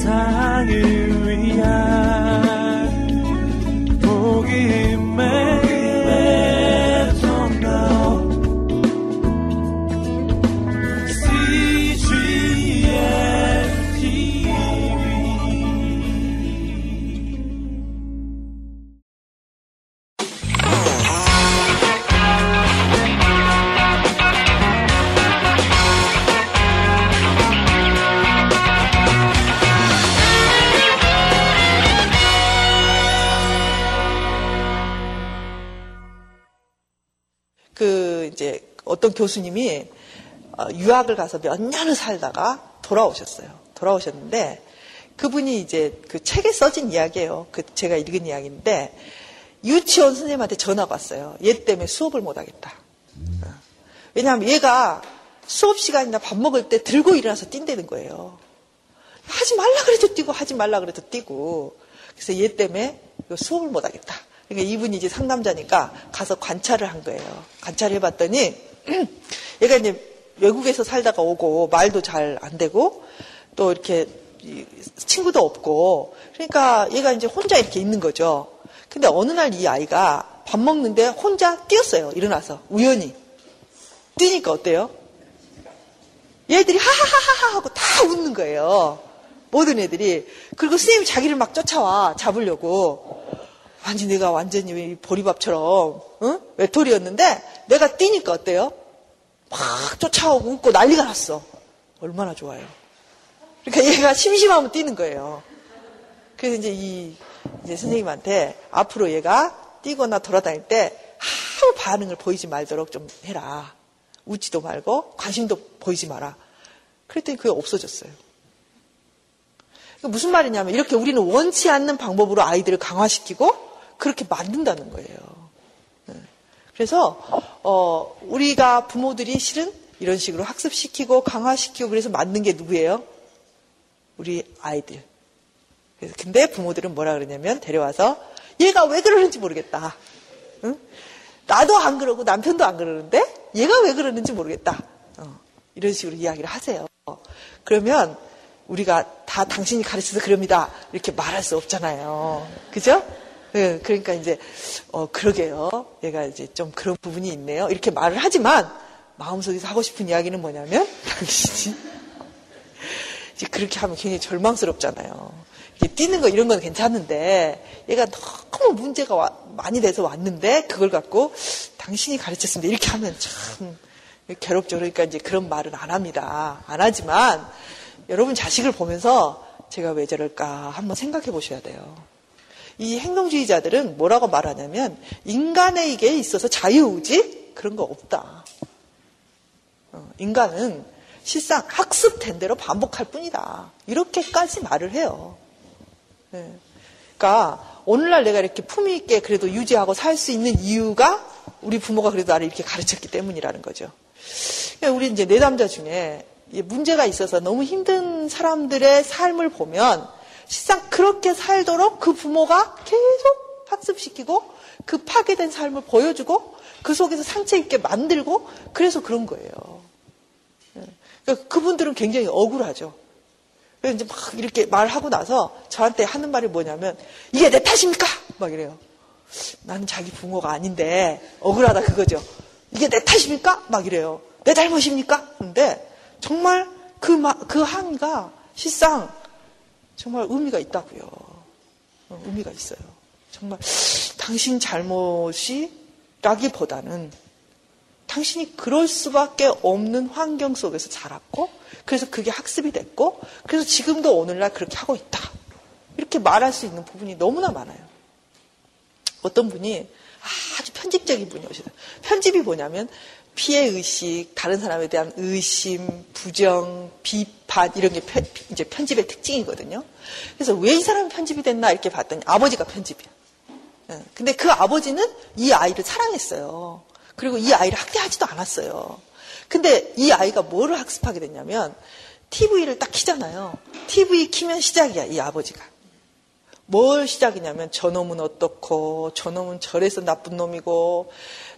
세상을 어떤 교수님이 어, 유학을 가서 몇 년을 살다가 돌아오셨어요. 돌아오셨는데 그분이 이제 그 책에 써진 이야기예요. 그 제가 읽은 이야기인데 유치원 선생님한테 전화가 왔어요. 얘 때문에 수업을 못 하겠다. 어. 왜냐하면 얘가 수업 시간이나 밥 먹을 때 들고 일어나서 뛴다는 거예요. 하지 말라 그래도 뛰고 하지 말라 그래도 뛰고 그래서 얘 때문에 수업을 못 하겠다. 그러니까 이분이 이제 상담자니까 가서 관찰을 한 거예요. 관찰을 해봤더니 얘가 이제 외국에서 살다가 오고 말도 잘 안 되고 또 이렇게 친구도 없고 그러니까 얘가 이제 혼자 이렇게 있는 거죠. 근데 어느 날 이 아이가 밥 먹는데 혼자 뛰었어요. 일어나서 우연히 뛰니까 어때요? 얘들이 하하하하 하고 다 웃는 거예요. 모든 애들이 그리고 선생님이 자기를 막 쫓아와 잡으려고 완전 내가 완전히 보리밥처럼 응? 외톨이였는데 내가 뛰니까 어때요? 막 쫓아오고 웃고 난리가 났어. 얼마나 좋아요. 그러니까 얘가 심심하면 뛰는 거예요. 그래서 이제 이 이제 선생님한테 앞으로 얘가 뛰거나 돌아다닐 때 아무 반응을 보이지 말도록 좀 해라. 웃지도 말고 관심도 보이지 마라. 그랬더니 그게 없어졌어요. 무슨 말이냐면 이렇게 우리는 원치 않는 방법으로 아이들을 강화시키고 그렇게 만든다는 거예요. 그래서 어, 우리가 부모들이 실은 이런 식으로 학습시키고 강화시키고 그래서 만든 게 누구예요? 우리 아이들. 그래서 근데 부모들은 뭐라 그러냐면 데려와서 얘가 왜 그러는지 모르겠다. 응? 나도 안 그러고 남편도 안 그러는데 얘가 왜 그러는지 모르겠다. 어, 이런 식으로 이야기를 하세요. 그러면 우리가 다 당신이 가르쳐서 그럽니다. 이렇게 말할 수 없잖아요. 그죠? 네, 그러니까 이제 어 그러게요. 얘가 이제 좀 그런 부분이 있네요. 이렇게 말을 하지만 마음속에서 하고 싶은 이야기는 뭐냐면 당신이 이제 그렇게 하면 굉장히 절망스럽잖아요. 이게 뛰는 거 이런 건 괜찮은데 얘가 너무 문제가 와, 많이 돼서 왔는데 그걸 갖고 당신이 가르쳤습니다. 이렇게 하면 참 괴롭죠. 그러니까 이제 그런 말은 안 합니다. 안 하지만 여러분 자식을 보면서 제가 왜 저럴까 한번 생각해 보셔야 돼요. 이 행동주의자들은 뭐라고 말하냐면 인간에게 있어서 자유의지 그런 거 없다. 어, 인간은 실상 학습된 대로 반복할 뿐이다. 이렇게까지 말을 해요. 네. 그러니까 오늘날 내가 이렇게 품위 있게 그래도 유지하고 살 수 있는 이유가 우리 부모가 그래도 나를 이렇게 가르쳤기 때문이라는 거죠. 그러니까 우리 이제 내담자 중에 문제가 있어서 너무 힘든 사람들의 삶을 보면 실상 그렇게 살도록 그 부모가 계속 학습시키고 그 파괴된 삶을 보여주고 그 속에서 상처 있게 만들고 그래서 그런 거예요. 예. 그러니까 그분들은 굉장히 억울하죠. 그래서 이제 막 이렇게 말하고 나서 저한테 하는 말이 뭐냐면 이게 내 탓입니까? 막 이래요. 나는 자기 부모가 아닌데 억울하다 그거죠. 이게 내 탓입니까? 막 이래요. 내 잘못입니까? 근데 정말 그, 마, 그 항의가 실상 정말 의미가 있다고요. 어, 의미가 있어요. 정말 당신 잘못이라기보다는 당신이 그럴 수밖에 없는 환경 속에서 자랐고 그래서 그게 학습이 됐고 그래서 지금도 오늘날 그렇게 하고 있다. 이렇게 말할 수 있는 부분이 너무나 많아요. 어떤 분이 아주 편집적인 분이 오시다. 편집이 뭐냐면 피해 의식, 다른 사람에 대한 의심, 부정, 비판, 이런 게 편, 이제 편집의 특징이거든요. 그래서 왜 이 사람이 편집이 됐나 이렇게 봤더니 아버지가 편집이야. 예. 근데 그 아버지는 이 아이를 사랑했어요. 그리고 이 아이를 학대하지도 않았어요. 근데 이 아이가 뭐를 학습하게 됐냐면 TV를 딱 키잖아요. TV 키면 시작이야, 이 아버지가. 뭘 시작이냐면 저놈은 어떻고 저놈은 저래서 나쁜 놈이고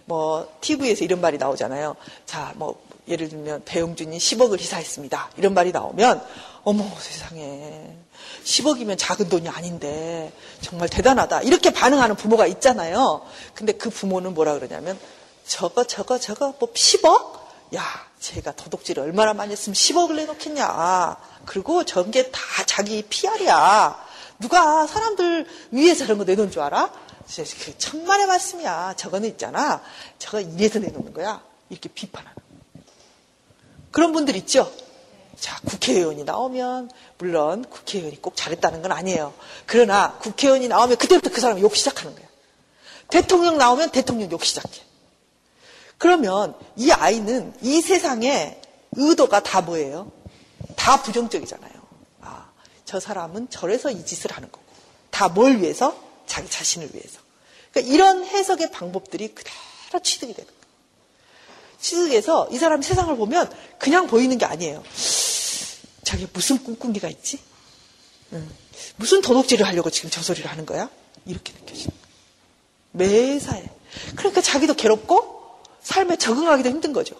뭐 TV에서 이런 말이 나오잖아요. 자, 뭐 예를 들면 배용준이 10억을 희사했습니다. 이런 말이 나오면 어머 세상에 10억이면 작은 돈이 아닌데 정말 대단하다 이렇게 반응하는 부모가 있잖아요. 근데 그 부모는 뭐라 그러냐면 저거 저거 저거 뭐 10억? 야 제가 도둑질을 얼마나 많이 했으면 10억을 내놓겠냐. 그리고 저게 다 자기 PR이야. 누가 사람들 위해서 저런 거 내놓은 줄 알아? 그 천만의 말씀이야. 저거는 있잖아. 저거 이래서 내놓는 거야. 이렇게 비판하는. 그런 분들 있죠? 자, 국회의원이 나오면, 물론 국회의원이 꼭 잘했다는 건 아니에요. 그러나 국회의원이 나오면 그때부터 그 사람이 욕 시작하는 거예요. 대통령 나오면 대통령 욕 시작해. 그러면 이 아이는 이 세상에 의도가 다 뭐예요? 다 부정적이잖아요. 아, 저 사람은 저래서 이 짓을 하는 거고. 다 뭘 위해서? 자기 자신을 위해서. 그러니까 이런 해석의 방법들이 그대로 취득이 되는 거예요. 취득해서 이 사람이 세상을 보면 그냥 보이는 게 아니에요. 자기 무슨 꿈꾸기가 있지? 응. 무슨 도둑질을 하려고 지금 저 소리를 하는 거야? 이렇게 느껴지는 거예요. 매사에. 그러니까 자기도 괴롭고 삶에 적응하기도 힘든 거죠.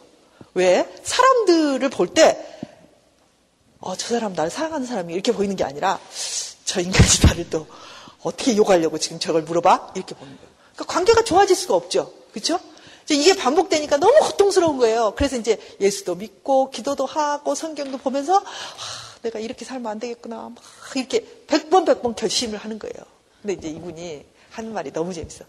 왜? 사람들을 볼 때, 어, 저 사람 나를 사랑하는 사람이 이렇게 보이는 게 아니라, 저 인간이 나를 또 어떻게 욕하려고 지금 저걸 물어봐? 이렇게 보는 거예요. 그러니까 관계가 좋아질 수가 없죠. 그렇죠? 이게 반복되니까 너무 고통스러운 거예요. 그래서 이제 예수도 믿고 기도도 하고 성경도 보면서 아, 내가 이렇게 살면 안 되겠구나. 막 이렇게 백번 백 번 결심을 하는 거예요. 근데 이제 이분이 하는 말이 너무 재밌어.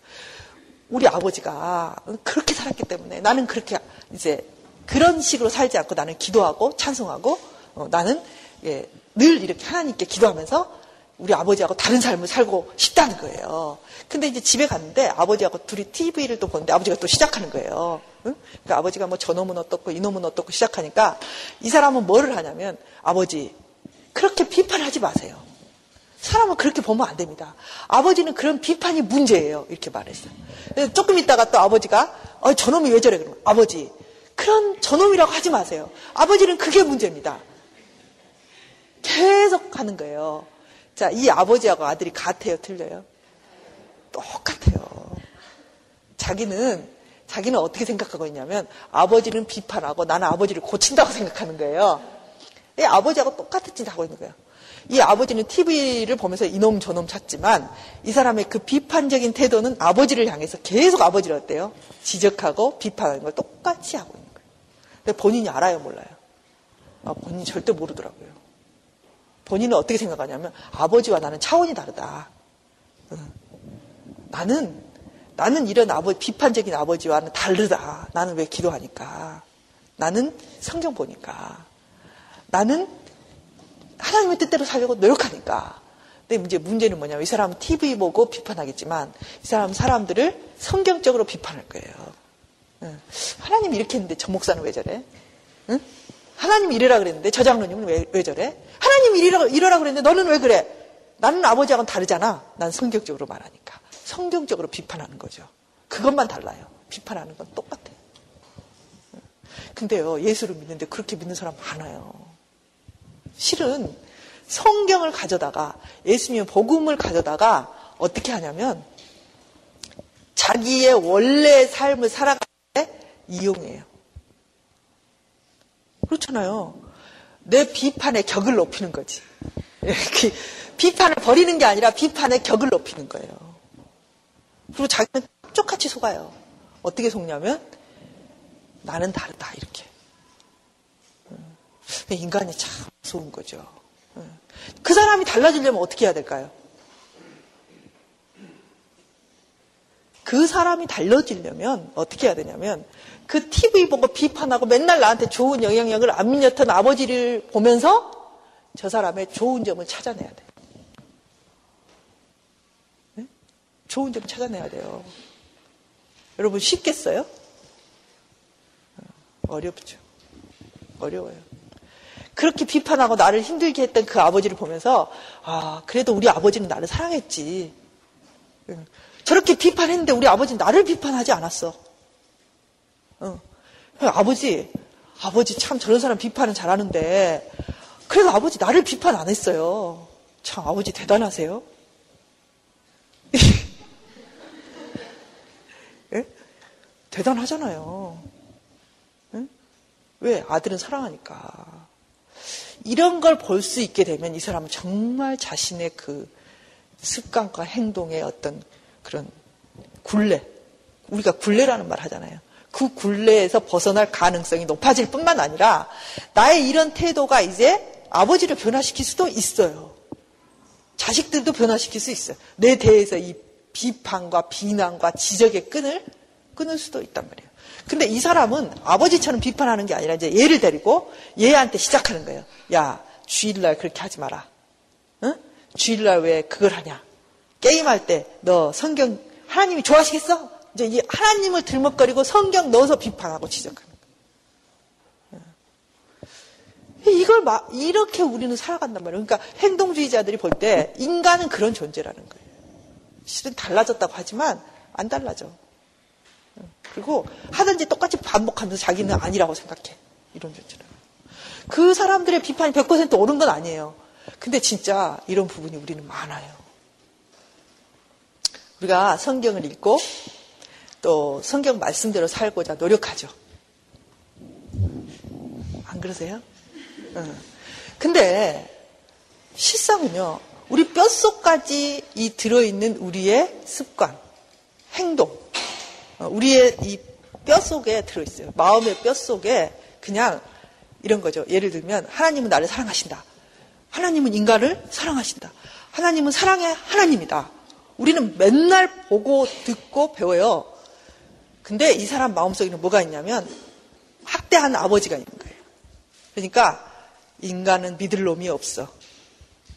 우리 아버지가 그렇게 살았기 때문에 나는 그렇게 이제 그런 식으로 살지 않고 나는 기도하고 찬송하고 어, 나는 예, 늘 이렇게 하나님께 기도하면서 우리 아버지하고 다른 삶을 살고 싶다는 거예요. 근데 이제 집에 갔는데 아버지하고 둘이 TV를 또 보는데 아버지가 또 시작하는 거예요. 응? 그러니까 아버지가 뭐 저놈은 어떻고 이놈은 어떻고 시작하니까 이 사람은 뭐를 하냐면 아버지 그렇게 비판하지 마세요. 사람은 그렇게 보면 안 됩니다. 아버지는 그런 비판이 문제예요. 이렇게 말했어요. 조금 있다가 또 아버지가 어, 저놈이 왜 저래? 그러면 아버지 그런 저놈이라고 하지 마세요. 아버지는 그게 문제입니다. 계속 하는 거예요. 자, 이 아버지하고 아들이 같아요, 틀려요? 똑같아요. 자기는, 자기는 어떻게 생각하고 있냐면, 아버지는 비판하고 나는 아버지를 고친다고 생각하는 거예요. 이 아버지하고 똑같은 짓 하고 있는 거예요. 이 아버지는 TV를 보면서 이놈 저놈 찾지만, 이 사람의 그 비판적인 태도는 아버지를 향해서 계속 아버지를 어때요? 지적하고 비판하는 걸 똑같이 하고 있는 거예요. 근데 본인이 알아요, 몰라요? 아, 본인이 절대 모르더라고요. 본인은 어떻게 생각하냐면 아버지와 나는 차원이 다르다. 나는 나는 이런 아버지 비판적인 아버지와는 다르다. 나는 왜 기도하니까. 나는 성경 보니까. 나는 하나님의 뜻대로 살려고 노력하니까. 근데 문제 문제는 뭐냐면 이 사람은 TV 보고 비판하겠지만 이 사람은 사람들을 성경적으로 비판할 거예요. 하나님이 이렇게 했는데 저 목사는 왜 저래? 응? 하나님이 이래라 그랬는데 저 장로님은 왜, 왜 저래? 하나님이 이래라, 이러라 그랬는데 너는 왜 그래? 나는 아버지하고는 다르잖아. 난 성경적으로 말하니까. 성경적으로 비판하는 거죠. 그것만 달라요. 비판하는 건 똑같아요. 근데요, 예수를 믿는데 그렇게 믿는 사람 많아요. 실은 성경을 가져다가, 예수님의 복음을 가져다가 어떻게 하냐면, 자기의 원래 삶을 때 이용해요. 그렇잖아요. 내 비판의 격을 높이는 거지. 비판을 버리는 게 아니라 비판의 격을 높이는 거예요. 그리고 자기는 쪽같이 속아요. 어떻게 속냐면 나는 다르다 이렇게. 인간이 참 무서운 거죠. 그 사람이 달라지려면 어떻게 해야 될까요? 그 사람이 달라지려면 어떻게 해야 되냐면 그 TV 보고 비판하고 맨날 나한테 좋은 영향력을 안 미쳤던 아버지를 보면서 저 사람의 좋은 점을 찾아내야 돼. 네? 좋은 점 찾아내야 돼요. 여러분 쉽겠어요? 어, 어렵죠. 어려워요. 그렇게 비판하고 나를 힘들게 했던 그 아버지를 보면서 아 그래도 우리 아버지는 나를 사랑했지. 저렇게 비판했는데 우리 아버지는 나를 비판하지 않았어. 어. 아버지, 아버지 참 저런 사람 비판은 잘하는데, 그래도 아버지 나를 비판 안 했어요. 참 아버지 대단하세요. 예? 대단하잖아요. 예? 왜? 아들은 사랑하니까. 이런 걸 볼 수 있게 되면 이 사람은 정말 자신의 그 습관과 행동의 어떤 그런 굴레, 우리가 굴레라는 말 하잖아요. 그 굴레에서 벗어날 가능성이 높아질 뿐만 아니라 나의 이런 태도가 이제 아버지를 변화시킬 수도 있어요. 자식들도 변화시킬 수 있어요. 내 대해서 이 비판과 비난과 지적의 끈을 끊을 수도 있단 말이에요. 근데 이 사람은 아버지처럼 비판하는 게 아니라 이제 얘를 데리고 얘한테 시작하는 거예요. 야, 주일날 그렇게 하지 마라. 응? 주일날 왜 그걸 하냐? 게임할 때 너 성경 하나님이 좋아하시겠어? 이제 이 하나님을 들먹거리고 성경 넣어서 비판하고 지적하는 거예요. 이걸 막 이렇게 우리는 살아간단 말이에요. 그러니까 행동주의자들이 볼 때 인간은 그런 존재라는 거예요. 실은 달라졌다고 하지만 안 달라져. 그리고 하든지 똑같이 반복하면서 자기는 아니라고 생각해. 이런 존재라. 그 사람들의 비판이 100% 옳은 건 아니에요. 근데 진짜 이런 부분이 우리는 많아요. 우리가 성경을 읽고 또 성경 말씀대로 살고자 노력하죠. 안 그러세요? 응. 근데 실상은요, 우리 뼛속까지 이 들어있는 우리의 습관, 행동, 어, 우리의 이 뼛속에 들어있어요. 마음의 뼛속에 그냥 이런 거죠. 예를 들면 하나님은 나를 사랑하신다. 하나님은 인간을 사랑하신다. 하나님은 사랑의 하나님이다. 우리는 맨날 보고 듣고 배워요. 근데 이 사람 마음속에는 뭐가 있냐면 학대한 아버지가 있는 거예요. 그러니까 인간은 믿을 놈이 없어.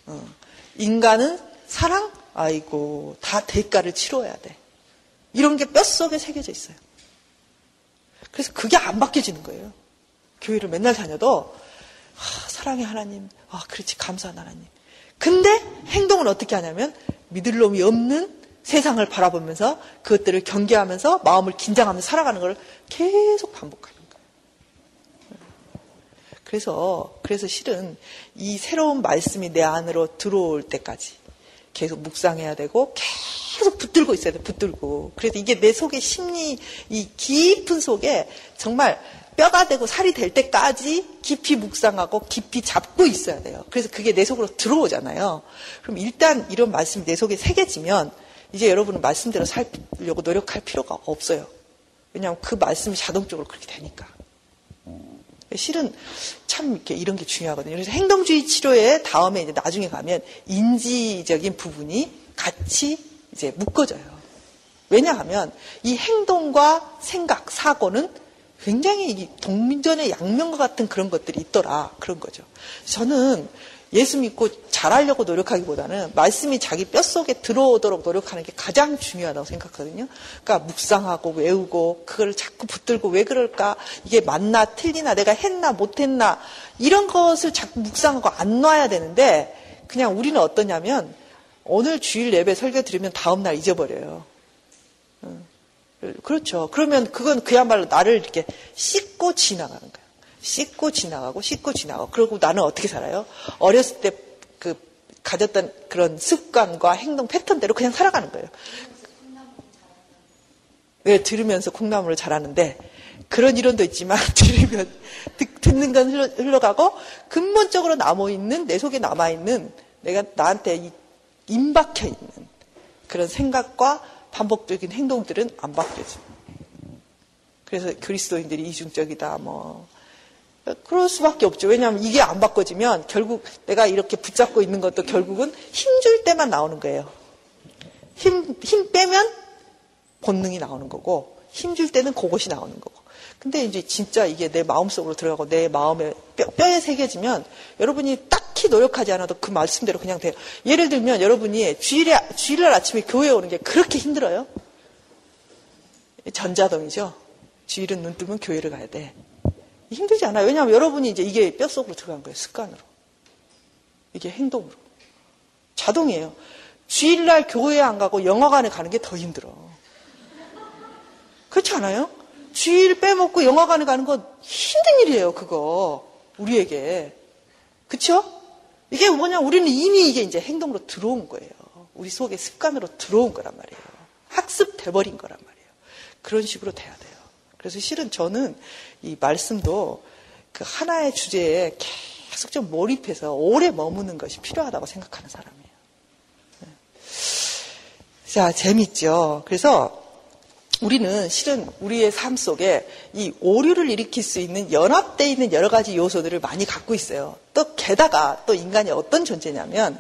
어. 인간은 사랑? 아이고 다 대가를 치러야 돼. 이런 게 뼛속에 새겨져 있어요. 그래서 그게 안 바뀌어지는 거예요. 교회를 맨날 다녀도 아, 사랑의 하나님, 아 그렇지 감사한 하나님. 근데 행동은 어떻게 하냐면 믿을 놈이 없는 세상을 바라보면서 그것들을 경계하면서 마음을 긴장하면서 살아가는 걸 계속 반복하는 거예요. 그래서 그래서 실은 이 새로운 말씀이 내 안으로 들어올 때까지 계속 묵상해야 되고 계속 붙들고 있어야 돼, 붙들고. 그래서 이게 내 속의 심리, 이 깊은 속에 정말 뼈가 되고 살이 될 때까지 깊이 묵상하고 깊이 잡고 있어야 돼요. 그래서 그게 내 속으로 들어오잖아요. 그럼 일단 이런 말씀이 내 속에 새겨지면 이제 여러분은 말씀대로 살려고 노력할 필요가 없어요. 왜냐하면 그 말씀이 자동적으로 그렇게 되니까. 실은 참 이렇게 이런 게 중요하거든요. 그래서 행동주의 치료에 다음에 이제 나중에 가면 인지적인 부분이 같이 이제 묶어져요. 왜냐하면 이 행동과 생각, 사고는 굉장히 동전의 양면과 같은 그런 것들이 있더라. 그런 거죠. 저는 예수 믿고 잘하려고 노력하기보다는 말씀이 자기 뼛속에 들어오도록 노력하는 게 가장 중요하다고 생각하거든요. 그러니까 묵상하고 외우고 그걸 자꾸 붙들고 왜 그럴까? 이게 맞나 틀리나 내가 했나 못했나 이런 것을 자꾸 묵상하고 안 놔야 되는데 그냥 우리는 어떠냐면 오늘 주일 예배 설교 들으면 다음날 잊어버려요. 그렇죠. 그러면 그건 그야말로 나를 이렇게 씻고 지나가는 거예요. 씻고 지나가고 씻고 지나가고 그리고 나는 어떻게 살아요? 어렸을 때 그 가졌던 그런 습관과 행동 패턴대로 그냥 살아가는 거예요. 왜 들으면서 콩나물을 자라는데 그런 이론도 있지만 들으면 듣 는 건 흘러 가고 근본적으로 남아 있는 내 속에 남아 있는 내가 나한테 이 임박혀 있는 그런 생각과 반복적인 행동들은 안 바뀌어져. 그래서 그리스도인들이 이중적이다, 뭐. 그럴 수밖에 없죠. 왜냐하면 이게 안 바꿔지면 결국 내가 이렇게 붙잡고 있는 것도 결국은 힘 줄 때만 나오는 거예요. 힘, 힘 빼면 본능이 나오는 거고, 힘 줄 때는 그것이 나오는 거고. 근데 이제 진짜 이게 내 마음속으로 들어가고 내 마음에 뼈, 뼈에 새겨지면 여러분이 딱히 노력하지 않아도 그 말씀대로 그냥 돼요. 예를 들면 여러분이 주일에, 주일날 아침에 교회에 오는 게 그렇게 힘들어요? 전자동이죠. 주일은 눈 뜨면 교회를 가야 돼. 힘들지 않아요. 왜냐하면 여러분이 이제 이게 뼛속으로 들어간 거예요. 습관으로. 이게 행동으로. 자동이에요. 주일날 교회 안 가고 영화관에 가는 게 더 힘들어. 그렇지 않아요? 주일 빼먹고 영화관에 가는 건 힘든 일이에요, 그거. 우리에게. 그쵸? 이게 뭐냐, 우리는 이미 이게 이제 행동으로 들어온 거예요. 우리 속에 습관으로 들어온 거란 말이에요. 학습돼버린 거란 말이에요. 그런 식으로 돼야 돼요. 그래서 실은 저는 이 말씀도 그 하나의 주제에 계속 좀 몰입해서 오래 머무는 것이 필요하다고 생각하는 사람이에요. 네. 자, 재밌죠? 그래서 우리는 실은 우리의 삶 속에 이 오류를 일으킬 수 있는 연합되어 있는 여러 가지 요소들을 많이 갖고 있어요. 또 게다가 또 인간이 어떤 존재냐면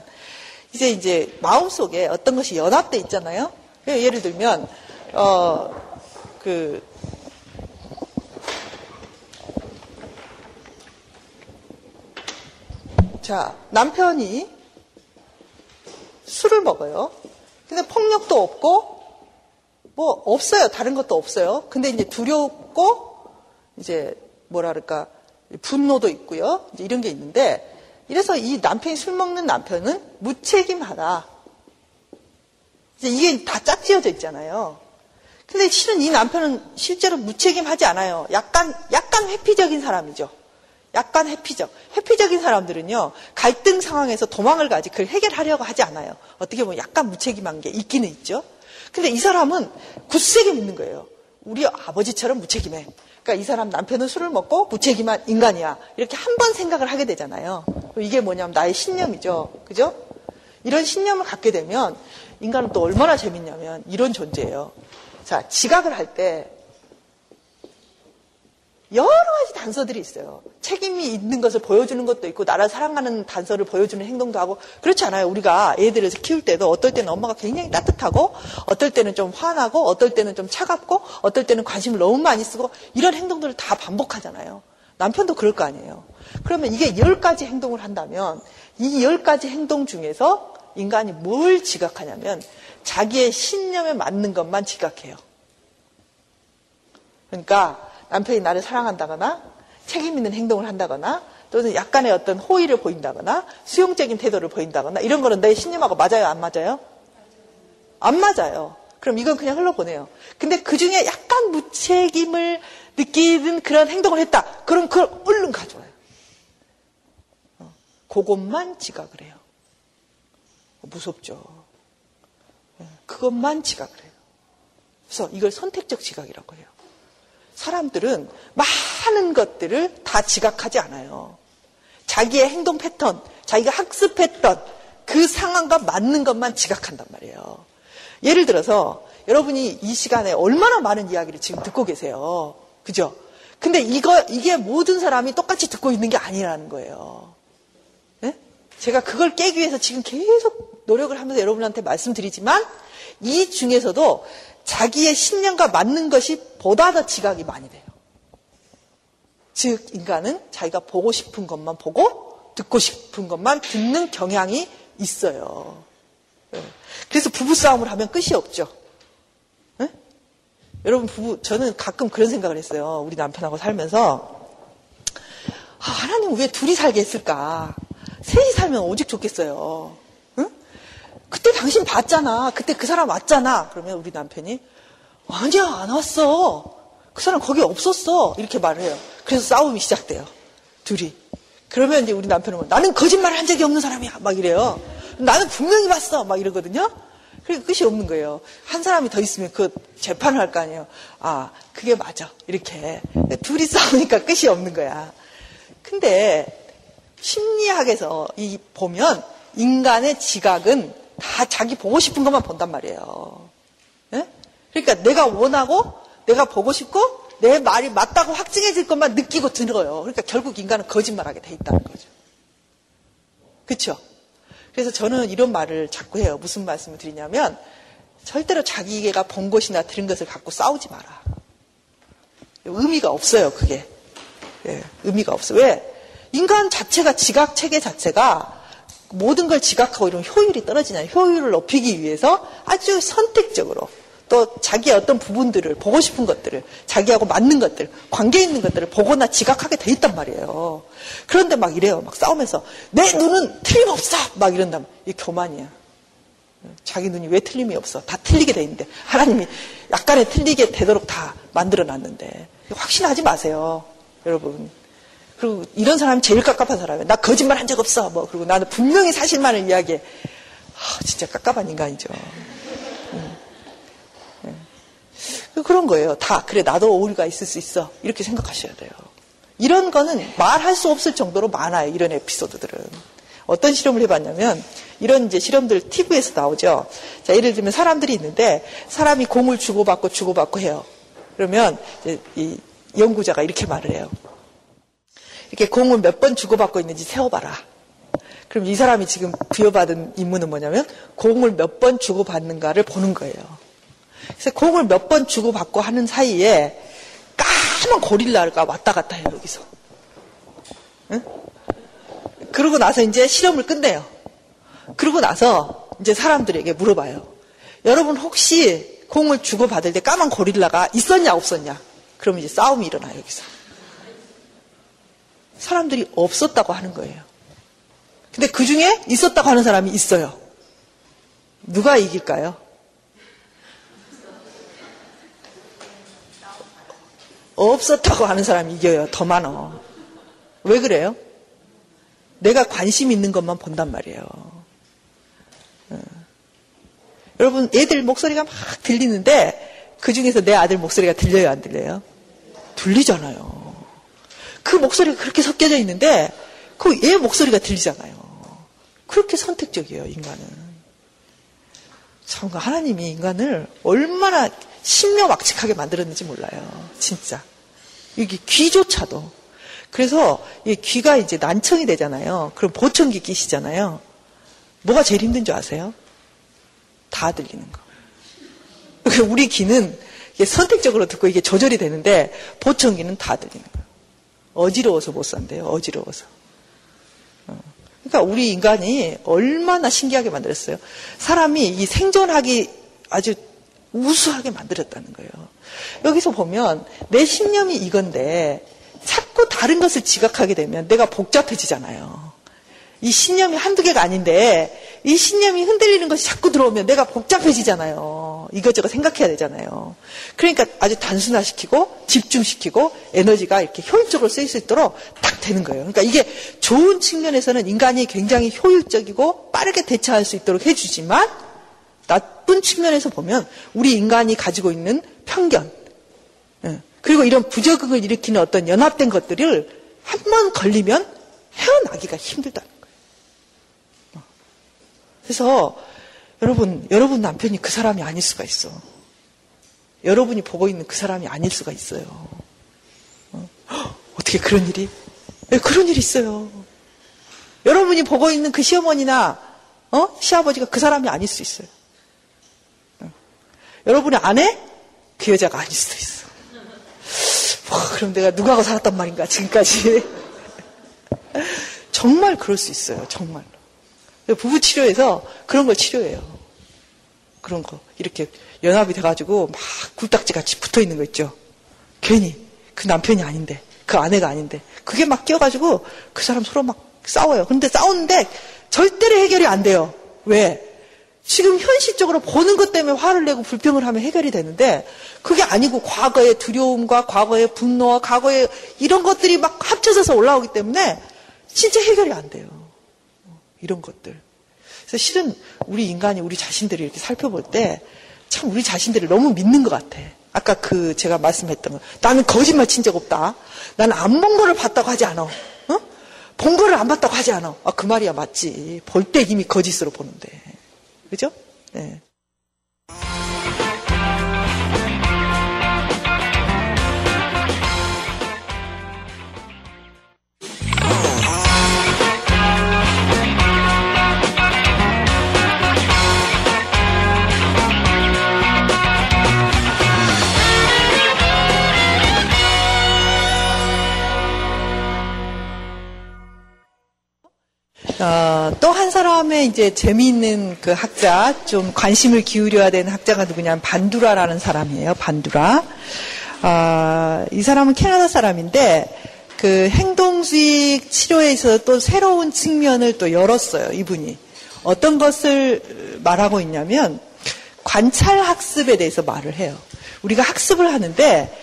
이제 이제 마음 속에 어떤 것이 연합돼 있잖아요. 예를 들면 어 그 자, 남편이 술을 먹어요. 근데 폭력도 없고, 뭐, 없어요. 다른 것도 없어요. 근데 이제 두렵고, 이제, 뭐라 그럴까, 분노도 있고요. 이런 게 있는데, 이래서 이 남편이 술 먹는 남편은 무책임하다. 이제 이게 다 짝지어져 있잖아요. 근데 실은 이 남편은 실제로 무책임하지 않아요. 약간, 약간 회피적인 사람이죠. 약간 회피적. 회피적인 사람들은요, 갈등 상황에서 도망을 가지 그걸 해결하려고 하지 않아요. 어떻게 보면 약간 무책임한 게 있기는 있죠. 근데 이 사람은 굳세게 믿는 거예요. 우리 아버지처럼 무책임해. 그러니까 이 사람 남편은 술을 먹고 무책임한 인간이야. 이렇게 한 번 생각을 하게 되잖아요. 이게 뭐냐면 나의 신념이죠. 그죠? 이런 신념을 갖게 되면 인간은 또 얼마나 재밌냐면 이런 존재예요. 자, 지각을 할 때 여러 가지 단서들이 있어요. 책임이 있는 것을 보여주는 것도 있고, 나를 사랑하는 단서를 보여주는 행동도 하고, 그렇지 않아요. 우리가 애들을 키울 때도 어떨 때는 엄마가 굉장히 따뜻하고, 어떨 때는 좀 화나고, 어떨 때는 좀 차갑고, 어떨 때는 관심을 너무 많이 쓰고, 이런 행동들을 다 반복하잖아요. 남편도 그럴 거 아니에요. 그러면 이게 열 가지 행동을 한다면, 이 열 가지 행동 중에서 인간이 뭘 지각하냐면, 자기의 신념에 맞는 것만 지각해요. 그러니까, 남편이 나를 사랑한다거나 책임 있는 행동을 한다거나 또는 약간의 어떤 호의를 보인다거나 수용적인 태도를 보인다거나 이런 거는 내 신념하고 맞아요? 안 맞아요? 안 맞아요. 그럼 이건 그냥 흘러보내요. 근데 그 중에 약간 무책임을 느끼는 그런 행동을 했다. 그럼 그걸 얼른 가져와요. 어, 그것만 지각을 해요. 무섭죠. 예, 그것만 지각을 해요. 그래서 이걸 선택적 지각이라고 해요. 사람들은 많은 것들을 다 지각하지 않아요. 자기의 행동 패턴, 자기가 학습했던 그 상황과 맞는 것만 지각한단 말이에요. 예를 들어서 여러분이 이 시간에 얼마나 많은 이야기를 지금 듣고 계세요. 그죠? 근데 이거, 이게 모든 사람이 똑같이 듣고 있는 게 아니라는 거예요. 네? 제가 그걸 깨기 위해서 지금 계속 노력을 하면서 여러분한테 말씀드리지만 이 중에서도 자기의 신념과 맞는 것이 보다 더 지각이 많이 돼요. 즉, 인간은 자기가 보고 싶은 것만 보고 듣고 싶은 것만 듣는 경향이 있어요. 네. 그래서 부부싸움을 하면 끝이 없죠. 네? 여러분, 부부, 저는 가끔 그런 생각을 했어요. 우리 남편하고 살면서. 아, 하나님 왜 둘이 살게 했을까? 셋이 살면 오직 좋겠어요. 그때 당신 봤잖아. 그때 그 사람 왔잖아. 그러면 우리 남편이 아니야 안 왔어. 그 사람 거기 없었어. 이렇게 말을 해요. 그래서 싸움이 시작돼요. 둘이. 그러면 이제 우리 남편은 뭐, 나는 거짓말을 한 적이 없는 사람이야. 막 이래요. 나는 분명히 봤어. 막 이러거든요. 그리고 끝이 없는 거예요. 한 사람이 더 있으면 그 재판을 할 거 아니에요. 아, 그게 맞아. 이렇게. 둘이 싸우니까 끝이 없는 거야. 근데 심리학에서 이 보면 인간의 지각은 다 자기 보고 싶은 것만 본단 말이에요. 네? 그러니까 내가 원하고 내가 보고 싶고 내 말이 맞다고 확증해질 것만 느끼고 들어요. 그러니까 결국 인간은 거짓말하게 돼 있다는 거죠. 그렇죠? 그래서 저는 이런 말을 자꾸 해요. 무슨 말씀을 드리냐면 절대로 자기가 본 것이나 들은 것을 갖고 싸우지 마라. 의미가 없어요. 그게 네, 의미가 없어. 왜? 인간 자체가 지각 체계 자체가 모든 걸 지각하고 이런 효율이 떨어지냐 효율을 높이기 위해서 아주 선택적으로 또 자기의 어떤 부분들을 보고 싶은 것들을 자기하고 맞는 것들 관계 있는 것들을 보거나 지각하게 돼 있단 말이에요. 그런데 막 이래요. 막 싸우면서 내 눈은 틀림없어 막 이런다면 이 교만이야. 자기 눈이 왜 틀림이 없어? 다 틀리게 돼 있는데 하나님이 약간의 틀리게 되도록 다 만들어 놨는데 확신하지 마세요. 여러분 그리고 이런 사람이 제일 깝깝한 사람이에요. 나 거짓말 한 적 없어. 뭐 그리고 나는 분명히 사실만을 이야기해. 아, 진짜 깝깝한 인간이죠. 음. 네. 그런 거예요. 다 그래 나도 오류가 있을 수 있어. 이렇게 생각하셔야 돼요. 이런 거는 말할 수 없을 정도로 많아요. 이런 에피소드들은. 어떤 실험을 해봤냐면 이런 이제 실험들 TV에서 나오죠. 자, 예를 들면 사람들이 있는데 사람이 공을 주고받고 주고받고 해요. 그러면 이 연구자가 이렇게 말을 해요. 이렇게 공을 몇 번 주고받고 있는지 세어봐라. 그럼 이 사람이 지금 부여받은 임무는 뭐냐면 공을 몇 번 주고받는가를 보는 거예요. 그래서 공을 몇 번 주고받고 하는 사이에 까만 고릴라가 왔다 갔다 해요, 여기서. 응? 그러고 나서 이제 실험을 끝내요. 그러고 나서 이제 사람들에게 물어봐요. 여러분 혹시 공을 주고받을 때 까만 고릴라가 있었냐, 없었냐? 그러면 이제 싸움이 일어나요, 여기서. 사람들이 없었다고 하는 거예요. 근데 그 중에 있었다고 하는 사람이 있어요. 누가 이길까요? 없었다고 하는 사람이 이겨요. 더 많어. 왜 그래요? 내가 관심 있는 것만 본단 말이에요. 어. 여러분, 애들 목소리가 막 들리는데 그 중에서 내 아들 목소리가 들려요, 안 들려요? 들리잖아요. 그 목소리가 그렇게 섞여져 있는데 그 얘 목소리가 들리잖아요. 그렇게 선택적이에요, 인간은. 참, 하나님이 인간을 얼마나 신묘막측하게 만들었는지 몰라요. 진짜. 여기 귀조차도. 그래서 이 귀가 이제 난청이 되잖아요. 그럼 보청기 끼시잖아요. 뭐가 제일 힘든 줄 아세요? 다 들리는 거. 우리 귀는 선택적으로 듣고 이게 조절이 되는데 보청기는 다 들리는 거예요. 어지러워서 못 산대요. 어지러워서. 어. 그러니까 우리 인간이 얼마나 신기하게 만들었어요. 사람이 이 생존하기 아주 우수하게 만들었다는 거예요. 여기서 보면 내 신념이 이건데 자꾸 다른 것을 지각하게 되면 내가 복잡해지잖아요. 이 신념이 한두 개가 아닌데 이 신념이 흔들리는 것이 자꾸 들어오면 내가 복잡해지잖아요. 이것저것 생각해야 되잖아요. 그러니까 아주 단순화시키고 집중시키고 에너지가 이렇게 효율적으로 쓰일 수 있도록 딱 되는 거예요. 그러니까 이게 좋은 측면에서는 인간이 굉장히 효율적이고 빠르게 대처할 수 있도록 해주지만 나쁜 측면에서 보면 우리 인간이 가지고 있는 편견, 예, 그리고 이런 부적응을 일으키는 어떤 연합된 것들을 한 번 걸리면 헤어나기가. 어. 그래서 여러분, 여러분 남편이 그 사람이 아닐 수가 있어. 여러분이 보고 있는 그 사람이 아닐 수가 있어요. 어? 떻게 그런 일이? 네, 그런 일이 있어요. 여러분이 보고 있는 그 시어머니나 어? 시아버지가 그 사람이 아닐 수 있어요. 여러분의 아내 그 여자가 아닐 수도 있어. 뭐, 그럼 내가 누구하고 살았단 말인가 지금까지. 정말 그럴 수 있어요. 정말로. 부부 치료에서 그런 걸 치료해요. 그런 거 이렇게 연합이 돼가지고 막 굴딱지 같이 붙어 있는 거 있죠. 괜히 그 남편이 아닌데 그 아내가 아닌데 그게 막 끼어가지고 그 사람 서로 막 싸워요. 근데 싸우는데 절대로 해결이 안 돼요. 왜? 지금 현실적으로 보는 것 때문에 화를 내고 불평을 하면 해결이 되는데 그게 아니고 과거의 두려움과 과거의 분노와 과거의 이런 것들이 막 합쳐져서 올라오기 때문에 진짜 해결이 안 돼요. 이런 것들. 그래서 실은 우리 인간이 우리 자신들을 이렇게 살펴볼 때 참 우리 자신들을 너무 믿는 것 같아. 아까 그 제가 말씀했던 거. 나는 거짓말 친 적 없다. 나는 안 본 거를 봤다고 하지 않아. 어? 본 거를 안 봤다고 하지 않아. 아, 그 말이야 맞지. 볼 때 이미 거짓으로 보는데. 그죠? 네. 어, 또 한 사람의 이제 재미있는 그 학자, 좀 관심을 기울여야 되는 학자가 누구냐면 반두라라는 사람이에요. 반두라. 어, 이 사람은 캐나다 사람인데 그 행동수익 치료에 있어서 또 새로운 측면을 또 열었어요. 이분이. 어떤 것을 말하고 있냐면 관찰 학습에 대해서 말을 해요. 우리가 학습을 하는데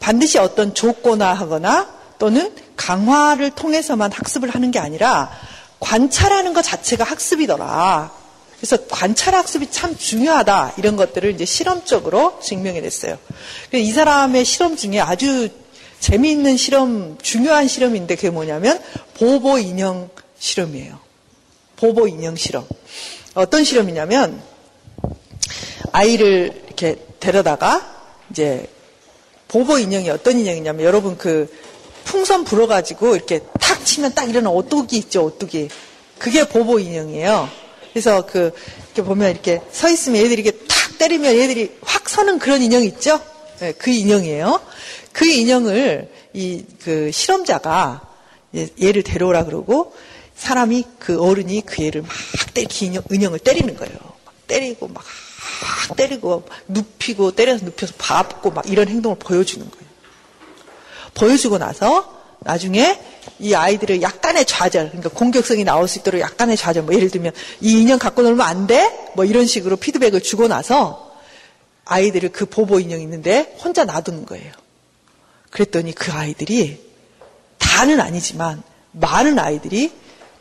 반드시 어떤 조건화 하거나 또는 강화를 통해서만 학습을 하는 게 아니라 관찰하는 것 자체가 학습이더라. 그래서 관찰 학습이 참 중요하다. 이런 것들을 이제 실험적으로 증명이 됐어요. 이 사람의 실험 중에 아주 재미있는 실험, 중요한 실험인데 그게 뭐냐면 보보 인형 실험이에요. 보보 인형 실험. 어떤 실험이냐면 아이를 이렇게 데려다가 이제 보보 인형이 어떤 인형이냐면 여러분 그 풍선 불어가지고 이렇게 탁 치면 딱 이런 오뚜기 있죠, 오뚜기. 그게 보보 인형이에요. 그래서 그, 이렇게 보면 이렇게 서 있으면 얘들이 이렇게 탁 때리면 얘들이 확 서는 그런 인형 있죠? 네, 그 인형이에요. 그 인형을 이 그 실험자가 얘를 데려오라 그러고 사람이 그 어른이 그 애를 막 때, 그 인형, 인형을 때리는 거예요. 막 때리고 막 때리고 눕히고 때려서 눕혀서 밟고 막 이런 행동을 보여주는 거예요. 보여주고 나서 나중에 이 아이들을 약간의 좌절, 그러니까 공격성이 나올 수 있도록 약간의 좌절, 뭐 예를 들면 이 인형 갖고 놀면 안 돼? 뭐 이런 식으로 피드백을 주고 나서 아이들을 그 보보 인형 있는데 혼자 놔두는 거예요. 그랬더니 그 아이들이 다는 아니지만 많은 아이들이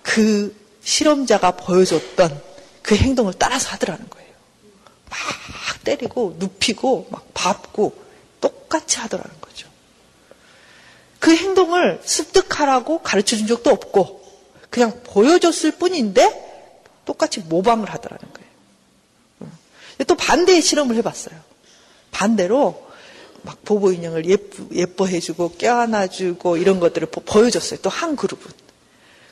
그 실험자가 보여줬던 그 행동을 따라서 하더라는 거예요. 막 때리고 눕히고 막 밟고 똑같이 하더라는 거죠. 그 행동을 습득하라고 가르쳐 준 적도 없고 그냥 보여줬을 뿐인데 똑같이 모방을 하더라는 거예요. 또 반대의 실험을 해봤어요. 반대로 막 보보 인형을 예뻐, 예뻐해주고 껴안아주고 이런 것들을 보 여줬어요. 또 한 그룹은.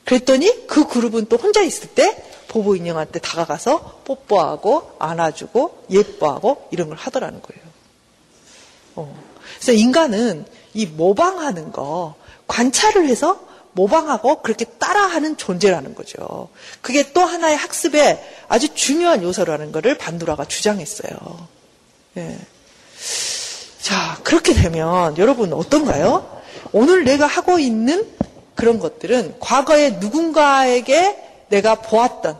그랬더니 그 그룹은 또 혼자 있을 때 보보 인형한테 다가가서 뽀뽀하고 안아주고 예뻐하고 이런 걸 하더라는 거예요. 어. 그래서 인간은 이 모방하는 거 관찰을 해서 모방하고 그렇게 따라하는 존재라는 거죠. 그게 또 하나의 학습의 아주 중요한 요소라는 것을 반두라가 주장했어요. 예. 자, 그렇게 되면 여러분 어떤가요? 오늘 내가 하고 있는 그런 것들은 과거에 누군가에게 내가 보았던,